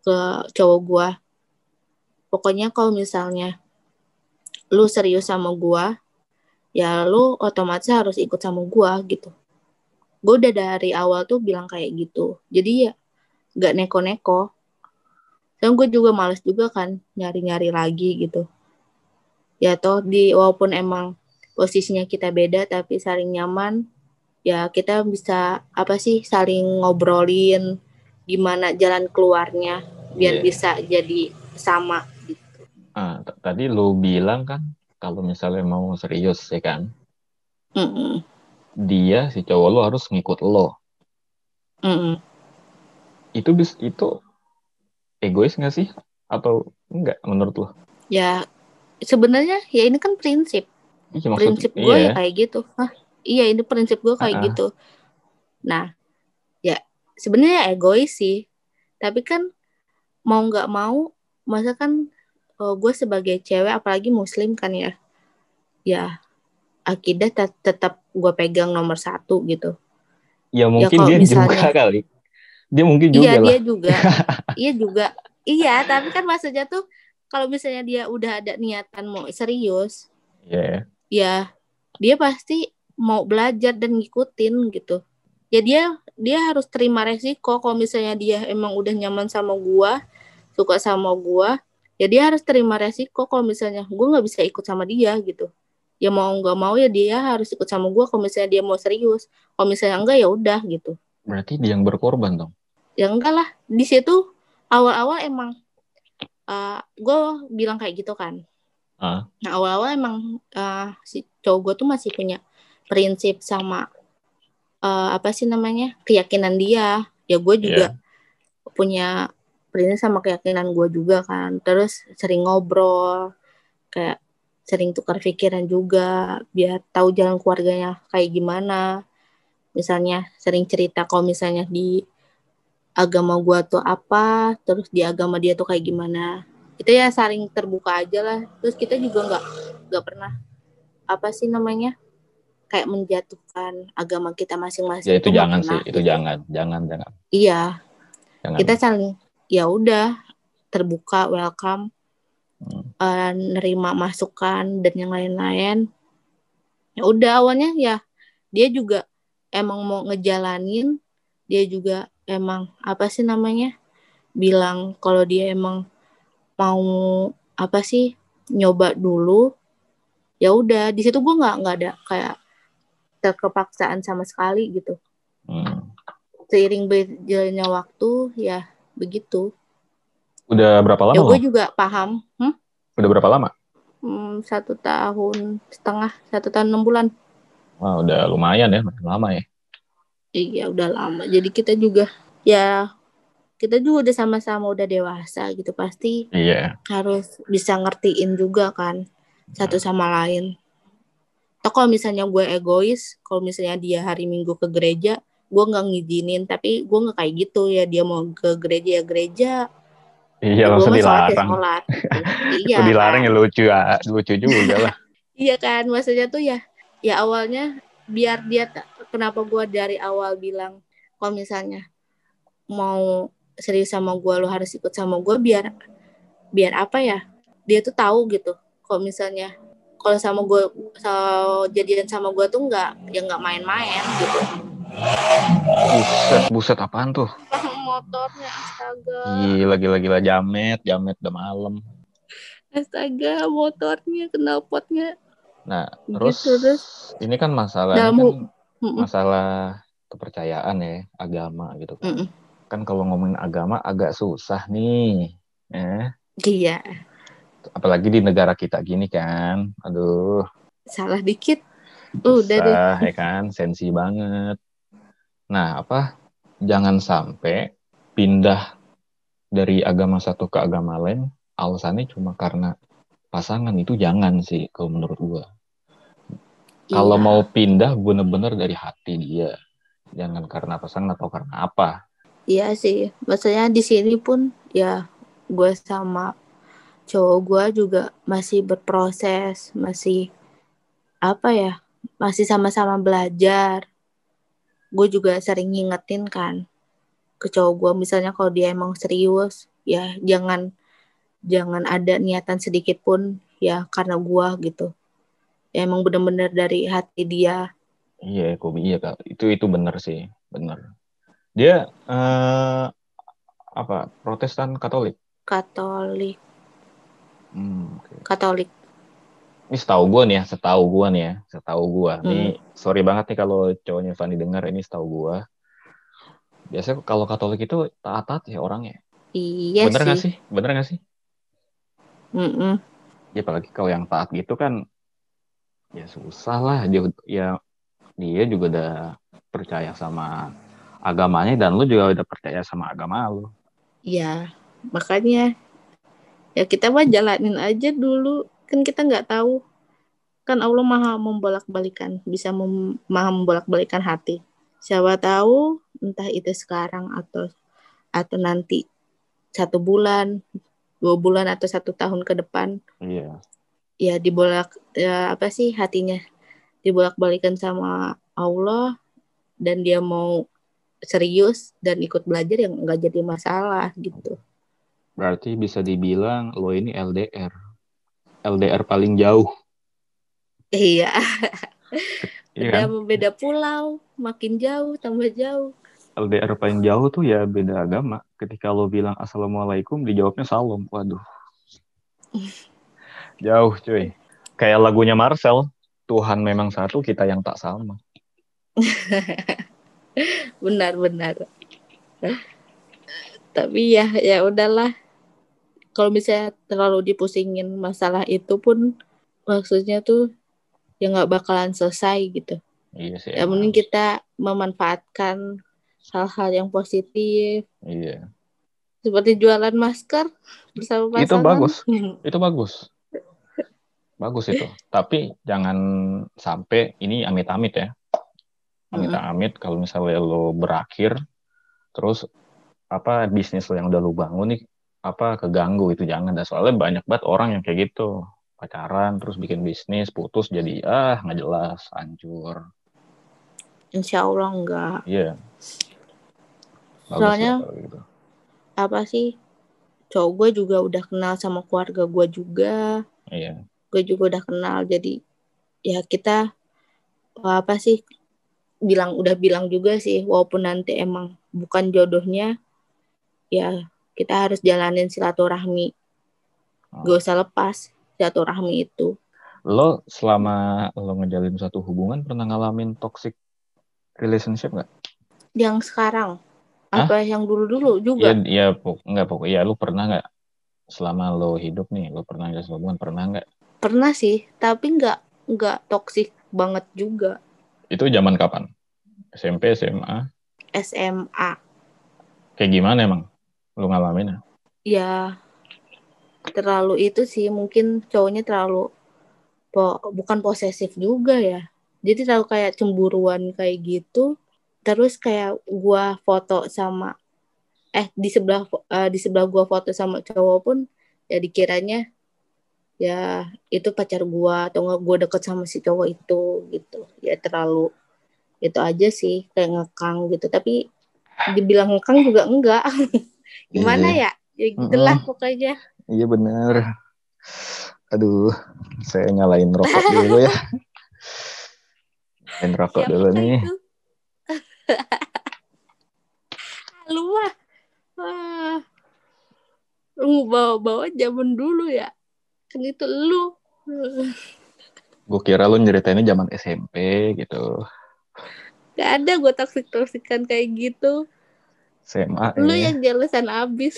ke cowok gue pokoknya kalau misalnya lu serius sama gue ya lu otomatis harus ikut sama gue gitu. Gue udah dari awal tuh bilang kayak gitu. Jadi ya gak neko-neko. Dan gue juga males juga kan nyari-nyari lagi gitu. Ya toh di walaupun emang posisinya kita beda tapi saling nyaman ya kita bisa apa sih saling ngobrolin gimana jalan keluarnya biar Iya. bisa jadi sama ah. Tadi lu bilang kan kalau misalnya mau serius ya kan, Mm-mm. dia si cowok lu harus ngikut lo. Mm-mm. Itu bis itu egois nggak sih? Atau enggak menurut lo? ya sebenarnya ya ini kan prinsip Iya maksud prinsip gue iya. ya kayak gitu Hah, iya ini prinsip gue kayak Ah-ah. gitu nah ya sebenarnya egois sih tapi kan mau nggak mau masa kan eh, gue sebagai cewek apalagi muslim kan ya ya akidah tet- tetap gue pegang nomor satu gitu Ya mungkin kalau dia misalnya- juga (laughs) kali. Dia mungkin juga iya lah. dia juga (laughs) iya juga iya tapi kan maksudnya tuh kalau misalnya dia udah ada niatan mau serius Iya. ya dia pasti mau belajar dan ngikutin gitu ya dia dia harus terima resiko kalau misalnya dia emang udah nyaman sama gua suka sama gua ya dia harus terima resiko kalau misalnya gua nggak bisa ikut sama dia gitu. Ya mau nggak mau ya dia harus ikut sama gua kalau misalnya dia mau serius. Kalau misalnya enggak ya udah gitu. Berarti dia yang berkorban dong. ya enggak lah. Di situ awal-awal emang gue bilang kayak gitu kan. Ah. nah awal-awal emang eh, si cowok gue tuh masih punya prinsip sama eh, apa sih namanya keyakinan dia. Ya gue juga punya prinsip sama keyakinan gue juga kan terus sering ngobrol kayak sering tukar pikiran juga biar tahu jalan keluarganya kayak gimana misalnya sering cerita kalau misalnya di agama gua tuh apa terus di agama dia tuh kayak gimana kita ya saling terbuka aja lah terus kita juga nggak nggak pernah apa sih namanya kayak menjatuhkan agama kita masing-masing Ya itu jangan pernah, sih, itu gitu. jangan, jangan, jangan. iya jangan. kita saling ya udah terbuka welcome. Hmm. eh, nerima masukan dan yang lain-lain. Ya udah awalnya ya dia juga emang mau ngejalanin. Dia juga emang apa sih namanya bilang kalau dia emang mau apa sih nyoba dulu. Ya udah di situ gue nggak nggak ada kayak terkepaksaan sama sekali gitu. Hmm. seiring berjalannya waktu ya begitu Udah berapa lama? ya gue juga paham hmm? Udah berapa lama? Hmm, satu tahun setengah satu tahun enam bulan Wah, udah lumayan ya, makin lama ya. iya udah lama jadi kita juga ya kita juga udah sama-sama udah dewasa gitu pasti Iya. harus bisa ngertiin juga kan satu sama lain atau kalau misalnya gue egois kalau misalnya dia hari minggu ke gereja gue nggak ngizinin tapi gue nggak kayak gitu ya dia mau ke gereja ya gereja Iya, gue langsung mah sholat ya dilarang. sholat (laughs) iya Itu dilarang kan? ya lucu ya, lucu juga lah. (laughs) Iya kan, maksudnya tuh ya, ya awalnya biar dia kenapa gua dari awal bilang kalau misalnya mau serius sama gua lu harus ikut sama gua biar biar apa ya dia tuh tahu gitu kalau misalnya kalau sama gua so, jadian sama gua tuh nggak ya nggak main-main gitu Buset, buset apaan tuh? (laughs) motornya astaga Gila, gila, gila. Jamet, jamet udah malam. astaga motornya knalpotnya Nah, terus, Gitu, terus. ini kan masalah Dalam kan masalah kepercayaan ya, agama gitu. kan. Kan kalau ngomongin agama agak susah nih. Eh, iya apalagi di negara kita gini kan. Aduh, salah dikit udah deh susah ya kan, sensi banget. Nah, apa? Jangan sampai pindah dari agama satu ke agama lain alasannya cuma karena pasangan itu jangan sih kalau menurut gua. Kalau Iya. mau pindah bener-bener dari hati dia. Jangan karena pasangan atau karena apa. Iya sih, maksudnya di sini pun ya gue sama cowok gue juga masih berproses, masih apa ya, masih sama-sama belajar. Gue juga sering ngingetin kan ke cowok gue, misalnya kalau dia emang serius, ya jangan jangan ada niatan sedikit pun ya karena gue gitu. Ya, emang bener-bener dari hati dia. Iya, Kobi, iya kak. Itu itu bener sih, bener. Dia eh, apa? Protestan Katolik. Katolik, Hmm, oke. Katolik. Ini setahu gua nih ya, setahu gua nih ya, setahu gua. Hmm. Nih, sorry banget nih kalau cowoknya Fanny dengar ini setahu gua. Biasanya kalau Katolik itu taat-taat ya orangnya. Iya Bener sih. nggak sih? Bener nggak sih? Mm-mm. Ya apalagi kalau yang taat gitu kan, ya susah lah. Dia ya dia juga udah percaya sama agamanya dan lu juga udah percaya sama agama lu. Ya, makanya ya kita mah jalanin aja dulu. Kan kita nggak tahu. Kan Allah maha membolak-balikan, bisa mem maha membolak-balikan hati. Siapa tahu entah itu sekarang atau atau nanti satu bulan, dua bulan atau satu tahun ke depan Iya. ya dibolak ya apa sih hatinya dibolak-balikan sama Allah dan dia mau serius dan ikut belajar yang nggak jadi masalah gitu. Berarti bisa dibilang lo ini LDR. LDR paling jauh. Iya, (laughs) Iya kan? beda pulau, makin jauh, tambah jauh. LDR paling jauh tuh ya beda agama. Ketika lo bilang assalamualaikum, dijawabnya salam. Waduh. (laughs) Jauh cuy. Kayak lagunya Marcel. Tuhan memang satu, kita yang tak sama. (laughs) Benar-benar. Tapi ya, ya udahlah. Kalau misalnya terlalu dipusingin masalah itu pun maksudnya tuh ya nggak bakalan selesai gitu. Iya sih. Ya mending kita memanfaatkan hal-hal yang positif Iya. seperti jualan masker bersama pasangan. Itu bagus. (laughs) Itu bagus. Bagus itu. Tapi jangan sampai ini amit-amit ya. amit-amit kalau misalnya lo berakhir terus apa bisnis lo yang udah lo bangun nih apa keganggu itu jangan dah soalnya banyak banget orang yang kayak gitu pacaran terus bikin bisnis putus jadi ah nggak jelas hancur Insya Allah enggak. iya Bagus Soalnya- gitu. Apa sih? Cowok gue juga udah kenal sama keluarga gue juga. iya Gue juga udah kenal. Jadi ya kita apa sih bilang udah bilang juga sih walaupun nanti emang bukan jodohnya ya kita harus jalanin silaturahmi Oh. gak usah lepas silaturahmi itu lo selama lo ngejalin suatu hubungan pernah ngalamin toxic relationship nggak yang sekarang Hah? apa yang dulu-dulu Iya, juga iya, pok nggak pokok. Iya, lu pernah nggak selama lo hidup nih, lo pernah nggak hubungan pernah nggak? pernah sih tapi nggak nggak toksik banget juga Itu zaman kapan? SMP, SMA, SMA kayak gimana emang? Lu ngalamin? ya? Terlalu itu sih mungkin cowoknya terlalu po- bukan posesif juga ya. Jadi terlalu kayak cemburuan kayak gitu. Terus kayak gua foto sama eh di sebelah eh, di sebelah gua foto sama cowok pun ya dikiranya ya itu pacar gua atau nggak gua deket sama si cowok itu gitu. Ya terlalu itu aja sih kayak ngekang gitu. Tapi dibilang ngekang juga enggak (laughs) gimana ya ya gitulah pokoknya Iya bener. Aduh, saya nyalain rokok dulu ya. Nyalain rokok Siapa dulu nih. itu? (laughs) lu mah lu bawa-bawa zaman dulu ya kan itu lu Gue kira lu nyeritainnya zaman SMP gitu. gak ada gue toksik toksikan kayak gitu SMA lu ya. yang jelasan abis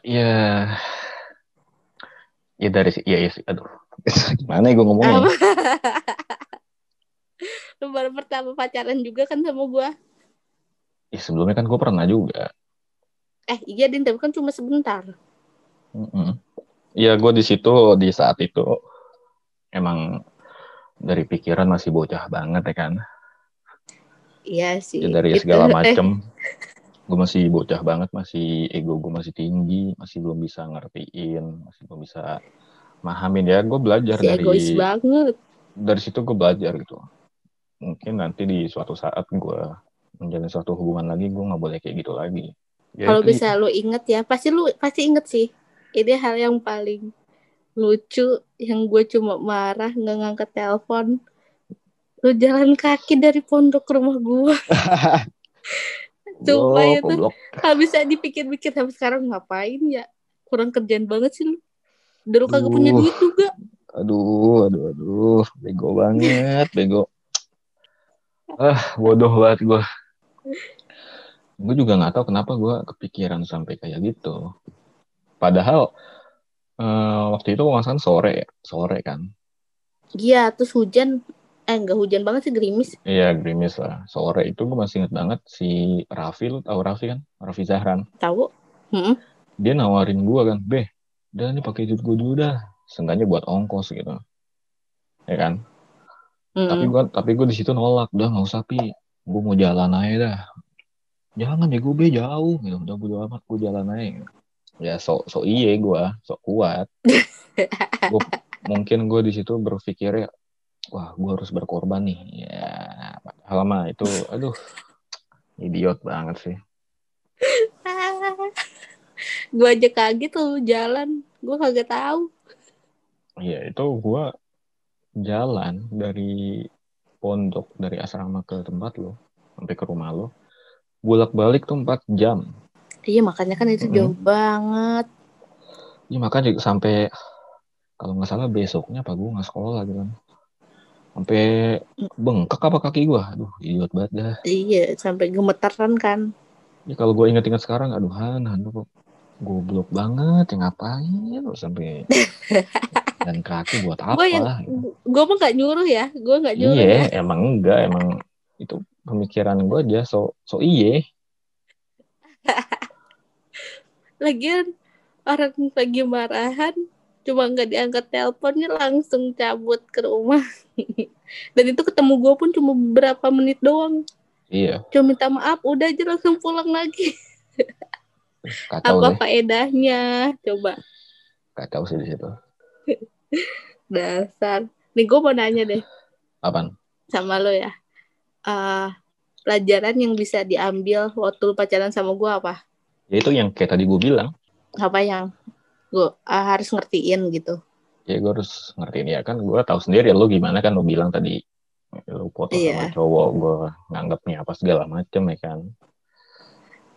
Iya. Ya dari si, iya, iya sih. Aduh, (laughs) gimana ya gue ngomongnya? Apa? lu baru pertama pacaran juga kan sama gue Ya sebelumnya kan gue pernah juga. eh iya din tapi kan cuma sebentar. Iya, gue di situ di saat itu emang dari pikiran masih bocah banget ya kan. Iya sih Ya, dari Itu- segala (laughs) macem. Gue masih bocah banget, masih ego gue masih tinggi, masih belum bisa ngertiin, masih belum bisa mahamin ya. Gue belajar si dari egois banget dari situ gue belajar gitu. Mungkin nanti di suatu saat gue menjalin suatu hubungan lagi, gue nggak boleh kayak gitu lagi. Ya, Kalau bisa lu inget ya, pasti lu pasti inget sih. Ini hal yang paling lucu yang gue cuma marah nggak ngangkat telepon. Lu jalan kaki dari pondok ke rumah gue. (laughs) Sumpah Goblok, itu. Gak bisa dipikir-pikir sampai sekarang ngapain ya. Kurang kerjaan banget sih lu. Udah lu kagak punya duit juga. Aduh, aduh, aduh, bego banget, bego. Ah, bodoh banget gue. Gue juga nggak tahu kenapa gue kepikiran sampai kayak gitu. Padahal eh, waktu itu salah sore, ya, sore kan. Iya, terus hujan. Eh, nggak hujan banget sih, gerimis. Iya, gerimis lah. Sore itu gue masih inget banget si Raffi, lu tahu Raffi kan? Raffi Zahran. Tahu? Hmm. Dia nawarin gue kan, beh, udah nih pakai duit gue dulu dah. Seenggaknya buat ongkos gitu. Ya kan? Hmm. tapi gua tapi gue di situ nolak udah nggak usah pi gue mau jalan aja dah jangan ya gue be jauh gitu udah gue amat gue jalan aja gitu. ya sok sok iye gue sok kuat (laughs) Gua- mungkin gue di situ berpikir ya wah gue harus berkorban nih ya padahal mah itu aduh idiot banget sih (laughs) gue aja kaget tuh jalan. Gue kagak tahu. ya itu gue jalan dari pondok dari asrama ke tempat lo sampai ke rumah lo bolak balik tuh 4 jam Iya, makanya kan itu Mm-mm. jauh banget. Ya makanya juga sampai kalau nggak salah besoknya apa gue nggak sekolah gitu kan. Sampai bengkak apa kaki gue. Aduh, idiot banget dah. Iya, sampai gemeteran kan. Ya kalau gue inget-inget sekarang, aduh Han, Han kok goblok banget, ya ngapain lu sampai (laughs) dan kaki buat apa? Gue gitu. gue mah gak nyuruh ya, gue gak nyuruh ya. Iya, emang enggak, emang itu pemikiran gue aja so so iye. (laughs) Lagian orang lagi marahan, cuma nggak diangkat teleponnya langsung cabut ke rumah. (laughs) dan itu ketemu gue pun cuma beberapa menit doang Iya, cuma minta maaf udah aja langsung pulang lagi kacau apa deh. faedahnya coba Kacau sih di situ. (laughs) dasar nih gue mau nanya deh Apaan? sama lo ya Eh pelajaran yang bisa diambil waktu lu pacaran sama gue apa Ya itu yang kayak tadi gue bilang. apa yang gue harus ngertiin gitu Ya gue harus ngertiin ya kan. Gue tahu sendiri lo gimana kan lo bilang tadi. Lo foto sama Iya. cowok, gue nganggapnya apa segala macem ya kan.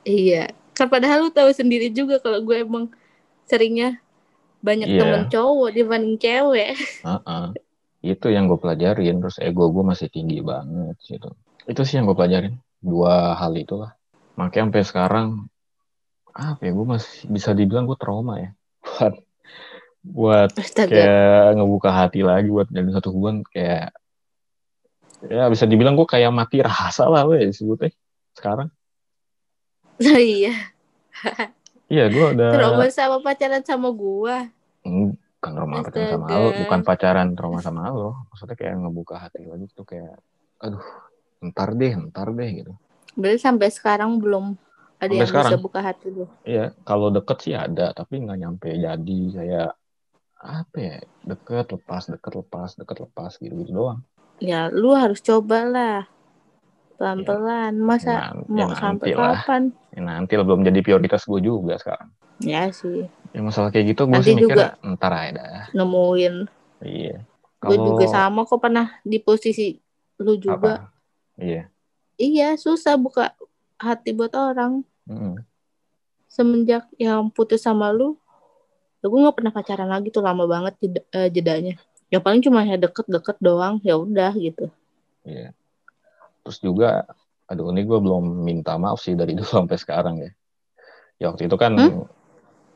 iya kan padahal lu tahu sendiri juga kalau gue emang seringnya banyak Iya. temen cowok dibanding cewek (laughs) Heeh. Itu yang gue pelajarin. Terus ego gue masih tinggi banget gitu. Itu sih yang gue pelajarin. Dua hal itulah. Makanya sampai sekarang apa ya gue masih bisa dibilang gue trauma ya buat buat astaga. kayak ngebuka hati lagi buat jadi satu hubungan kayak ya bisa dibilang gue kayak mati rasa lah weh sebutnya sekarang. Oh, iya. Iya gue udah trauma sama pacaran sama gue Hmm, bukan trauma pacaran sama lo bukan pacaran trauma sama lo. Maksudnya kayak ngebuka hati lagi tuh kayak aduh ntar deh ntar deh gitu. Berarti sampai sekarang belum ada Sampai yang bisa sekarang. buka hati lu? Iya kalau deket sih ada tapi nggak nyampe jadi kayak apa ya deket lepas deket lepas deket lepas gitu gitu doang. Ya lu harus coba lah. Pelan-pelan. Masa Nan- mau ya sampai kapan? Ya, nanti lah belum jadi prioritas gue juga sekarang. Ya sih. Ya masalah kayak gitu gue sih mikir juga. ntar aja dah. nemuin. Iya. Gue juga sama kok pernah di posisi lu juga. Apa? Iya. Iya susah buka hati buat orang Semenjak yang putus sama lu ya gue nggak pernah pacaran lagi tuh lama banget jeda- eh, jedanya ya paling cuma ya deket-deket doang ya udah gitu Iya. Terus juga, aduh ini gue belum minta maaf sih dari (laughs) dulu sampai sekarang ya. Ya waktu itu kan, Hmm?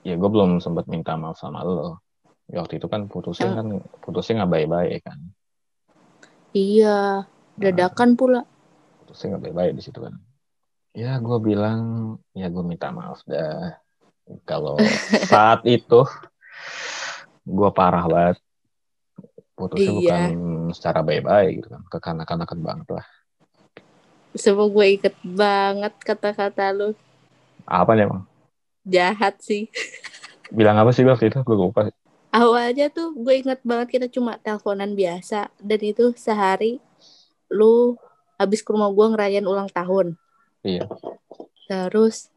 ya gue belum sempat minta maaf sama lo. Ya waktu itu kan putusnya Hmm. kan, putusnya nggak baik-baik kan. iya dadakan pula Putusnya nggak baik-baik di situ kan. Ya gue bilang, ya gue minta maaf dah. Kalau (laughs) saat itu, gue parah banget. Putusnya Iya. bukan secara baik-baik gitu kan. Kekanak-kanakan banget lah. semua gue inget banget kata-kata lu Apa nih emang? jahat sih Bilang apa sih waktu itu? Gue lupa. awalnya tuh gue inget banget kita cuma teleponan biasa dan itu sehari lu habis ke rumah gue ngerayain ulang tahun Iya. terus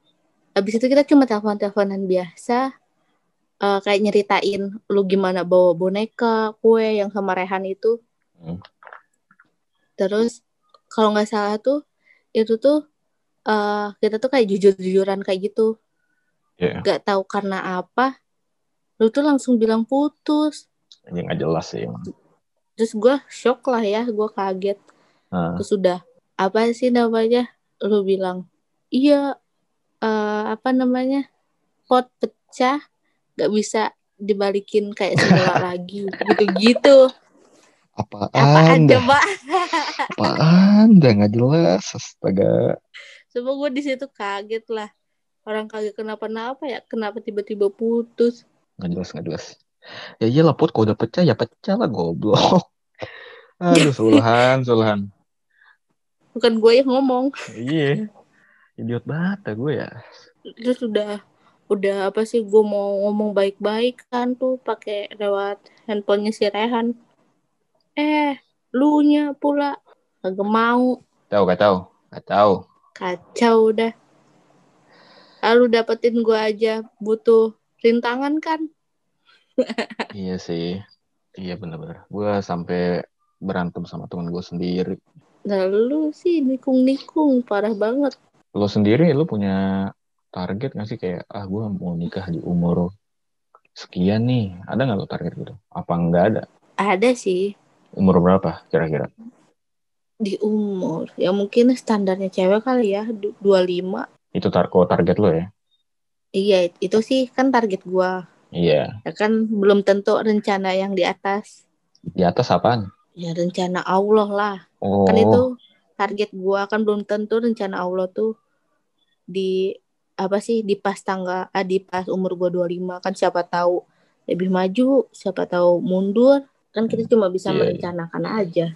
habis itu kita cuma telepon-teleponan biasa eh, kayak nyeritain lu gimana bawa boneka kue yang sama Rehan itu Hmm. terus kalau nggak salah tuh itu tuh eh, kita tuh kayak jujur-jujuran kayak gitu Iya. nggak tahu karena apa lu tuh langsung bilang putus Ini nggak jelas sih emang. terus gue shock lah ya gue kaget Nah, terus udah apa sih namanya lu bilang iya eh, apa namanya pot pecah nggak bisa dibalikin kayak semula (laughs) lagi gitu-gitu apaan apaan dah? coba Apaan dah nggak jelas. Astaga. coba gue di situ kaget lah orang kaget kenapa-napa ya kenapa tiba-tiba putus Nggak jelas nggak jelas. Ya iyalah put kalau udah pecah ya pecah lah goblok. (laughs) Aduh Sulhan, Sulhan. Bukan gue yang ngomong Iya. Idiot banget dah gue ya. terus udah udah apa sih gue mau ngomong baik-baik kan tuh pakai lewat handphonenya si Rehan eh lu nya pula kagak mau Tahu gak tahu? Gak tahu. kacau udah lalu dapetin gue aja butuh rintangan kan (laughs) Iya sih. Iya bener-bener. Gue sampai berantem sama temen gue sendiri. Lalu sih nikung-nikung parah banget Lo sendiri lo punya target gak sih kayak ah gue mau nikah di umur sekian nih. Ada nggak lo target gitu? Apa nggak ada? ada sih Umur berapa kira-kira? di umur ya mungkin standarnya cewek kali ya du- 25 Itu tar target lo ya? iya itu sih kan target gue Iya. ya kan belum tentu rencana yang di atas Di atas apaan? Ya rencana Allah lah Oh, kan itu target gua kan belum tentu rencana Allah tuh di apa sih di pas tangga ah, di pas umur gua 25 kan siapa tahu lebih maju siapa tahu mundur kan kita cuma bisa Iya, iya. merencanakan aja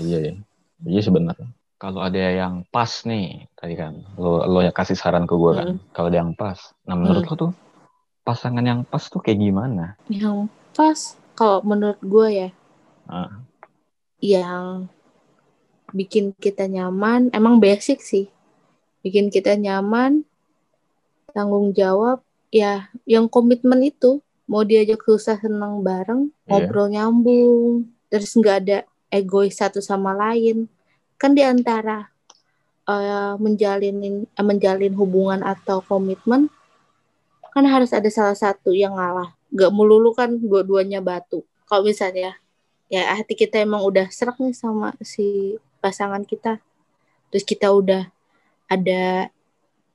Iya, iya. Iya sebenarnya. Kalau ada yang pas nih, tadi kan, lo, lo ya kasih saran ke gue kan. Hmm. Kalau ada yang pas. Nah, menurut lo tuh, pasangan yang pas tuh kayak gimana? Yang pas, kalau menurut gue ya, Ah, yang bikin kita nyaman, emang basic sih. Bikin kita nyaman, tanggung jawab, ya yang komitmen itu. Mau diajak susah senang bareng, Iya. ngobrol nyambung, terus nggak ada egois satu sama lain. Kan di antara eh, menjalin eh, menjalin hubungan atau komitmen, kan harus ada salah satu yang ngalah. Gak melulu kan dua-duanya batu. Kalau misalnya ya hati kita emang udah serak nih sama si pasangan kita terus kita udah ada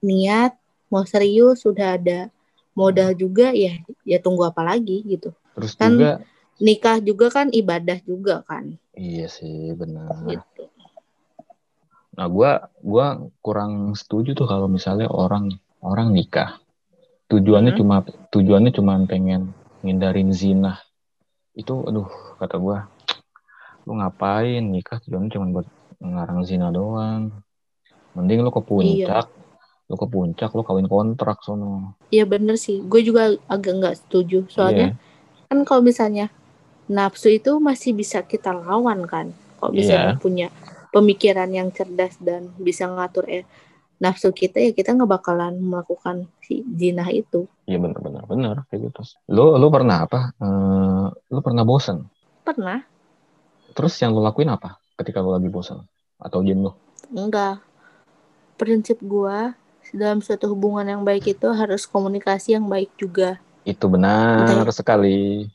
niat mau serius sudah ada modal juga ya ya tunggu apa lagi gitu terus Kan- juga, nikah juga kan ibadah juga kan iya sih benar. gitu Nah, gua gua kurang setuju tuh kalau misalnya orang orang nikah tujuannya Hmm. cuma tujuannya cuma pengen ngindarin zina. Itu aduh kata gua lu ngapain nikah tujuannya cuma buat ngarang zina doang. Mending lu ke puncak, lu ke puncak lu kawin kontrak sono. Iya bener sih gue juga agak nggak setuju soalnya Iya. kan kalau misalnya nafsu itu masih bisa kita lawan kan kalau misalnya Iya. punya pemikiran yang cerdas dan bisa ngatur eh, nafsu kita ya kita nggak bakalan melakukan si zina itu Iya benar benar benar kayak gitu. Lu lu pernah apa? Eh, lu pernah bosan? pernah Terus yang lu lakuin apa ketika lu lagi bosan atau jenuh? enggak prinsip gua dalam suatu hubungan yang baik itu harus komunikasi yang baik juga Itu benar Entah- sekali.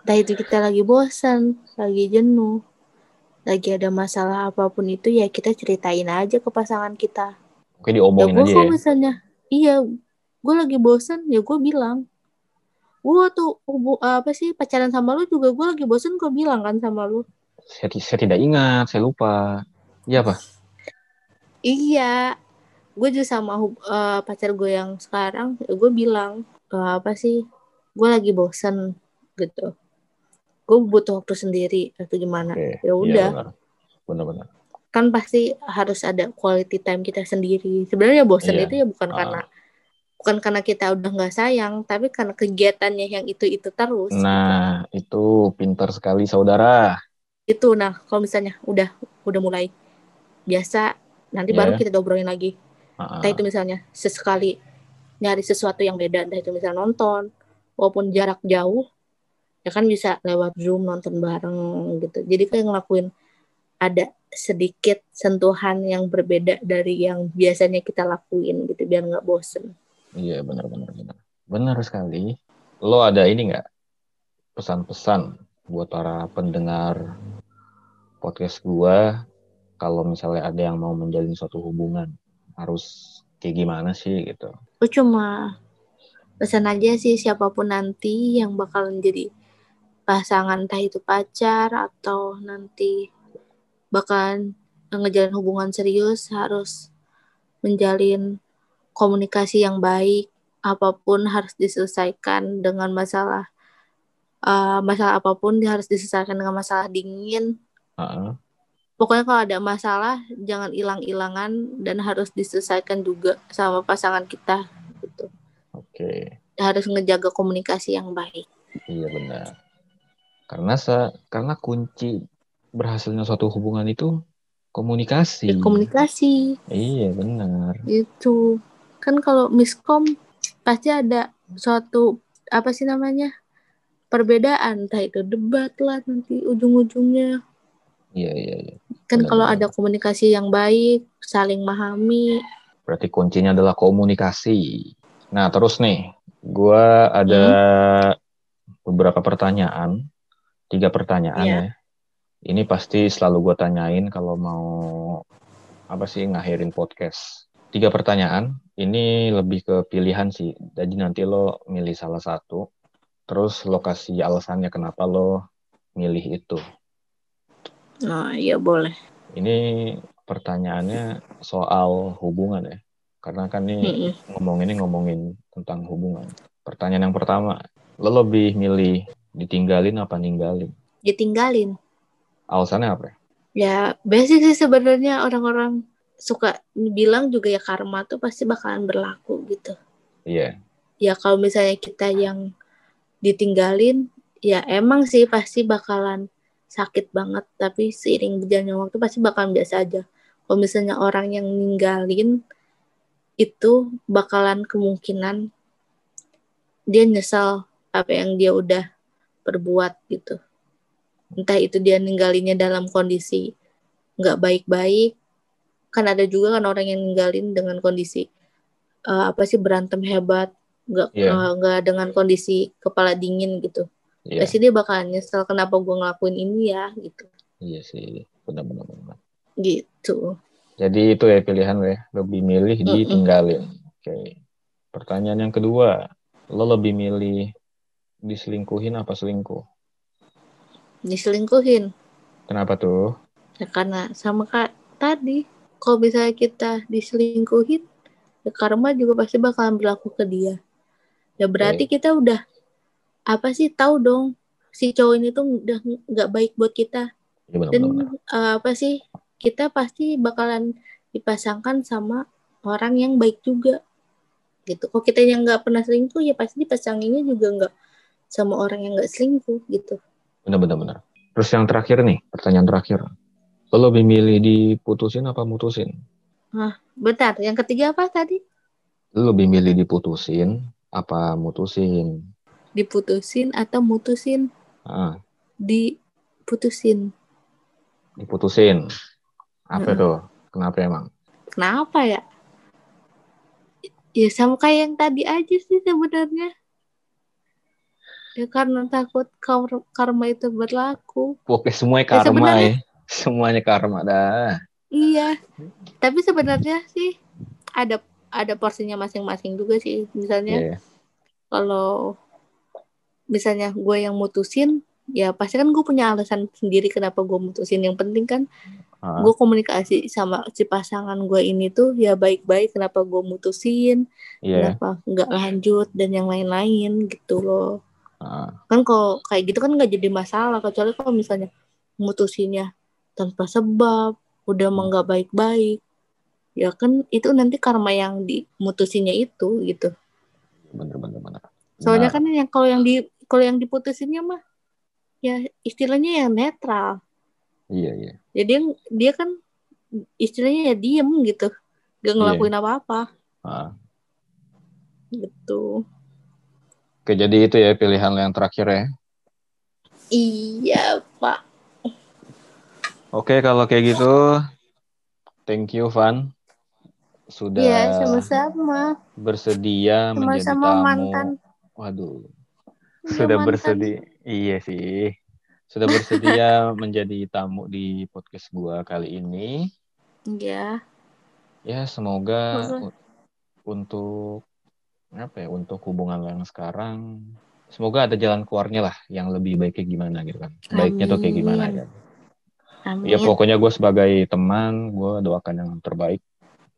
entah itu kita lagi bosan lagi jenuh lagi ada masalah apa pun itu ya kita ceritain aja ke pasangan kita Oke ya diomongin gue aja kalau ya. misalnya iya gue lagi bosan ya gue bilang gue tuh apa sih pacaran sama lu juga gue lagi bosan gue bilang kan sama lu Saya, saya tidak ingat, saya lupa. Iya apa? iya gue juga sama eh, pacar gue yang sekarang ya gue bilang eh, apa sih gue lagi bosan gitu gue butuh waktu sendiri atau gimana ya Iya, udah benar. Benar-benar. kan pasti harus ada quality time kita sendiri sebenarnya bosan Iya. itu ya bukan Ah. karena bukan karena kita udah nggak sayang tapi karena kegiatannya yang itu itu terus gitu. Nah, itu pintar sekali saudara. itu nah kalau misalnya udah udah mulai biasa nanti Iya. baru kita obrolin lagi Ah, entah itu misalnya sesekali nyari sesuatu yang beda entah itu misalnya nonton walaupun jarak jauh ya kan bisa lewat zoom nonton bareng gitu jadi kayak ngelakuin ada sedikit sentuhan yang berbeda dari yang biasanya kita lakuin gitu biar nggak bosen Iya, benar-benar benar. Benar sekali. Lo ada ini nggak pesan-pesan buat para pendengar podcast gua kalau misalnya ada yang mau menjalin suatu hubungan harus kayak gimana sih gitu. Gue cuma pesan aja sih siapa pun nanti yang bakalan jadi pasangan entah itu pacar atau nanti bakalan ngejalin hubungan serius harus menjalin komunikasi yang baik apa pun harus diselesaikan dengan masalah eh, masalah apa pun harus diselesaikan dengan masalah dingin Ah, pokoknya kalau ada masalah jangan hilang-hilangan dan harus diselesaikan juga sama pasangan kita gitu Oke, harus ngejaga komunikasi yang baik. iya benar. Karena sa karena kunci berhasilnya suatu hubungan itu komunikasi. Ya, komunikasi Iya benar. itu kan kalau miskom pasti ada suatu apa sih namanya perbedaan, entah itu debat lah nanti ujung-ujungnya. Iya iya iya. Kan Benar, kalau benar. ada komunikasi yang baik, saling memahami, Berarti kuncinya adalah komunikasi. Nah, terus nih, gua ada beberapa pertanyaan, tiga pertanyaan Iya. ya. Ini pasti selalu gua tanyain kalau mau apa sih ngakhirin podcast. Tiga pertanyaan, ini lebih ke pilihan sih. Jadi nanti lo milih salah satu, terus lo kasih alasannya kenapa lo milih itu. nah iya boleh. Ini pertanyaannya soal hubungan ya. Karena kan nih Mm-mm. ngomong ini ngomongin tentang hubungan. Pertanyaan yang pertama, lo lebih milih ditinggalin apa ninggalin? Ditinggalin. Alasannya apa? ya? ya basic sih sebenarnya orang-orang suka bilang juga ya karma tuh pasti bakalan berlaku gitu. Iya. ya kalau misalnya kita yang ditinggalin ya emang sih pasti bakalan sakit banget. Tapi seiring berjalannya waktu pasti bakalan biasa aja. Kalau misalnya orang yang ninggalin itu bakalan kemungkinan dia nyesal apa yang dia udah perbuat gitu. Entah itu dia ninggalinnya dalam kondisi nggak baik-baik kan ada juga kan orang yang ninggalin dengan kondisi eh, apa sih berantem hebat nggak Iya. eh, nggak dengan kondisi kepala dingin gitu Iya. pasti dia bakalan nyesel kenapa gue ngelakuin ini ya gitu Iya sih. Benar-benar. benar. gitu Jadi itu ya pilihan lo ya. Lebih milih Mm-mm. ditinggalin. Oke. Pertanyaan yang kedua. Lo lebih milih diselingkuhin apa selingkuh? diselingkuhin Kenapa tuh? ya karena sama kak tadi kalau misalnya kita diselingkuhin ya karma juga pasti bakalan berlaku ke dia ya berarti kita udah apa sih tahu dong si cowok ini tuh udah nggak baik buat kita Iya dan benar-benar. eh, apa sih kita pasti bakalan dipasangkan sama orang yang baik juga gitu kalau kita yang nggak pernah selingkuh ya pasti dipasanginnya juga nggak sama orang yang nggak selingkuh gitu Benar-benar. benar. Terus yang terakhir nih, pertanyaan terakhir. Lo lebih milih diputusin apa mutusin? bentar yang ketiga apa tadi Lo lebih milih diputusin apa mutusin? diputusin atau mutusin Ah, diputusin diputusin. Apa Mm-mm. tuh? Kenapa emang? kenapa ya ya sama kayak yang tadi aja sih sebenarnya ya karena takut kar- karma itu berlaku Oke, semuanya Ya, karma ya. sebenarnya- Semuanya karma dah. iya tapi sebenarnya sih ada ada porsinya masing-masing juga sih misalnya Iya. kalau misalnya gue yang mutusin ya pasti kan gue punya alasan sendiri kenapa gue mutusin yang penting kan Ah, gue komunikasi sama si pasangan gue ini tuh ya baik-baik kenapa gue mutusin Iya. kenapa nggak lanjut dan yang lain-lain gitu loh Ah, kan kalau kayak gitu kan nggak jadi masalah kecuali kalau misalnya mutusinnya tanpa sebab udah emang nggak baik-baik. Ya kan itu nanti karma yang dimutusinnya itu gitu. Bener-bener bener. soalnya Nah, kan yang kalau yang di kalau yang diputusinnya mah ya istilahnya yang netral. Iya, iya. jadi yang dia kan istilahnya ya diem gitu. Gak ngelakuin apa-apa. Ah. gitu. Oke, jadi itu ya pilihan yang terakhir ya. iya Oke, kalau kayak gitu, thank you Van. Sudah Iya sama-sama bersedia menjadi sama-sama tamu. mantan Waduh, Iya, sudah mantan. bersedia. Iya sih. Sudah bersedia (laughs) menjadi tamu di podcast gua kali ini. Iya Ya, semoga u- untuk apa ya, untuk hubungan lo yang sekarang semoga ada jalan keluarnya lah yang lebih baiknya gimana gitu kan. Baiknya tuh kayak gimana Amin. Ya. amin Ya pokoknya gue sebagai teman, gue doakan yang terbaik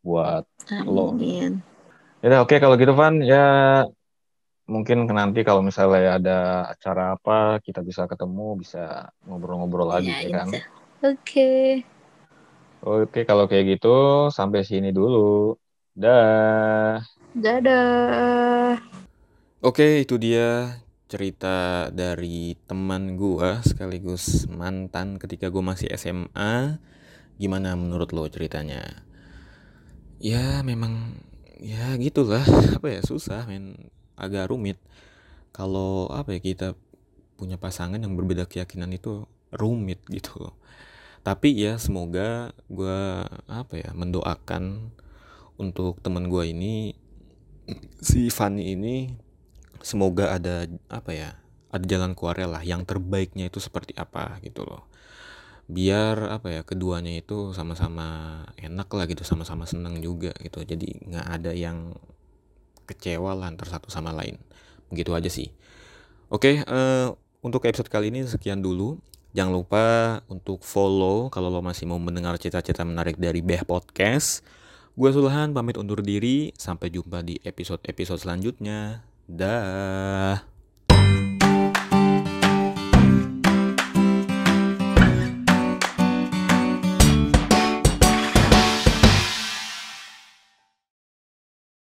buat lo. amin Ya oke kalau gitu Van, ya mungkin nanti kalau misalnya ada acara apa kita bisa ketemu, bisa ngobrol-ngobrol lagi Iya, ya kan. insya- oke Oke kalau kayak gitu sampai sini dulu. Dah. dadah Oke, itu dia cerita dari teman gua sekaligus mantan ketika gua masih SMA. Gimana menurut lo ceritanya? Ya memang ya gitulah apa ya susah men agak rumit kalau apa ya kita punya pasangan yang berbeda keyakinan itu rumit gitu loh tapi ya semoga gua apa ya mendoakan untuk teman gua ini si Fanny ini semoga ada apa ya ada jalan keluarnya lah yang terbaiknya itu seperti apa gitu loh. Biar apa ya keduanya itu sama-sama enak lah gitu sama-sama senang juga gitu. Jadi nggak ada yang kecewa lah antar satu sama lain. Begitu aja sih. Oke eh, untuk episode kali ini sekian dulu. Jangan lupa untuk follow kalau lo masih mau mendengar cerita-cerita menarik dari Beh Podcast. Gue Sulhan pamit undur diri. Sampai jumpa di episode-episode selanjutnya dah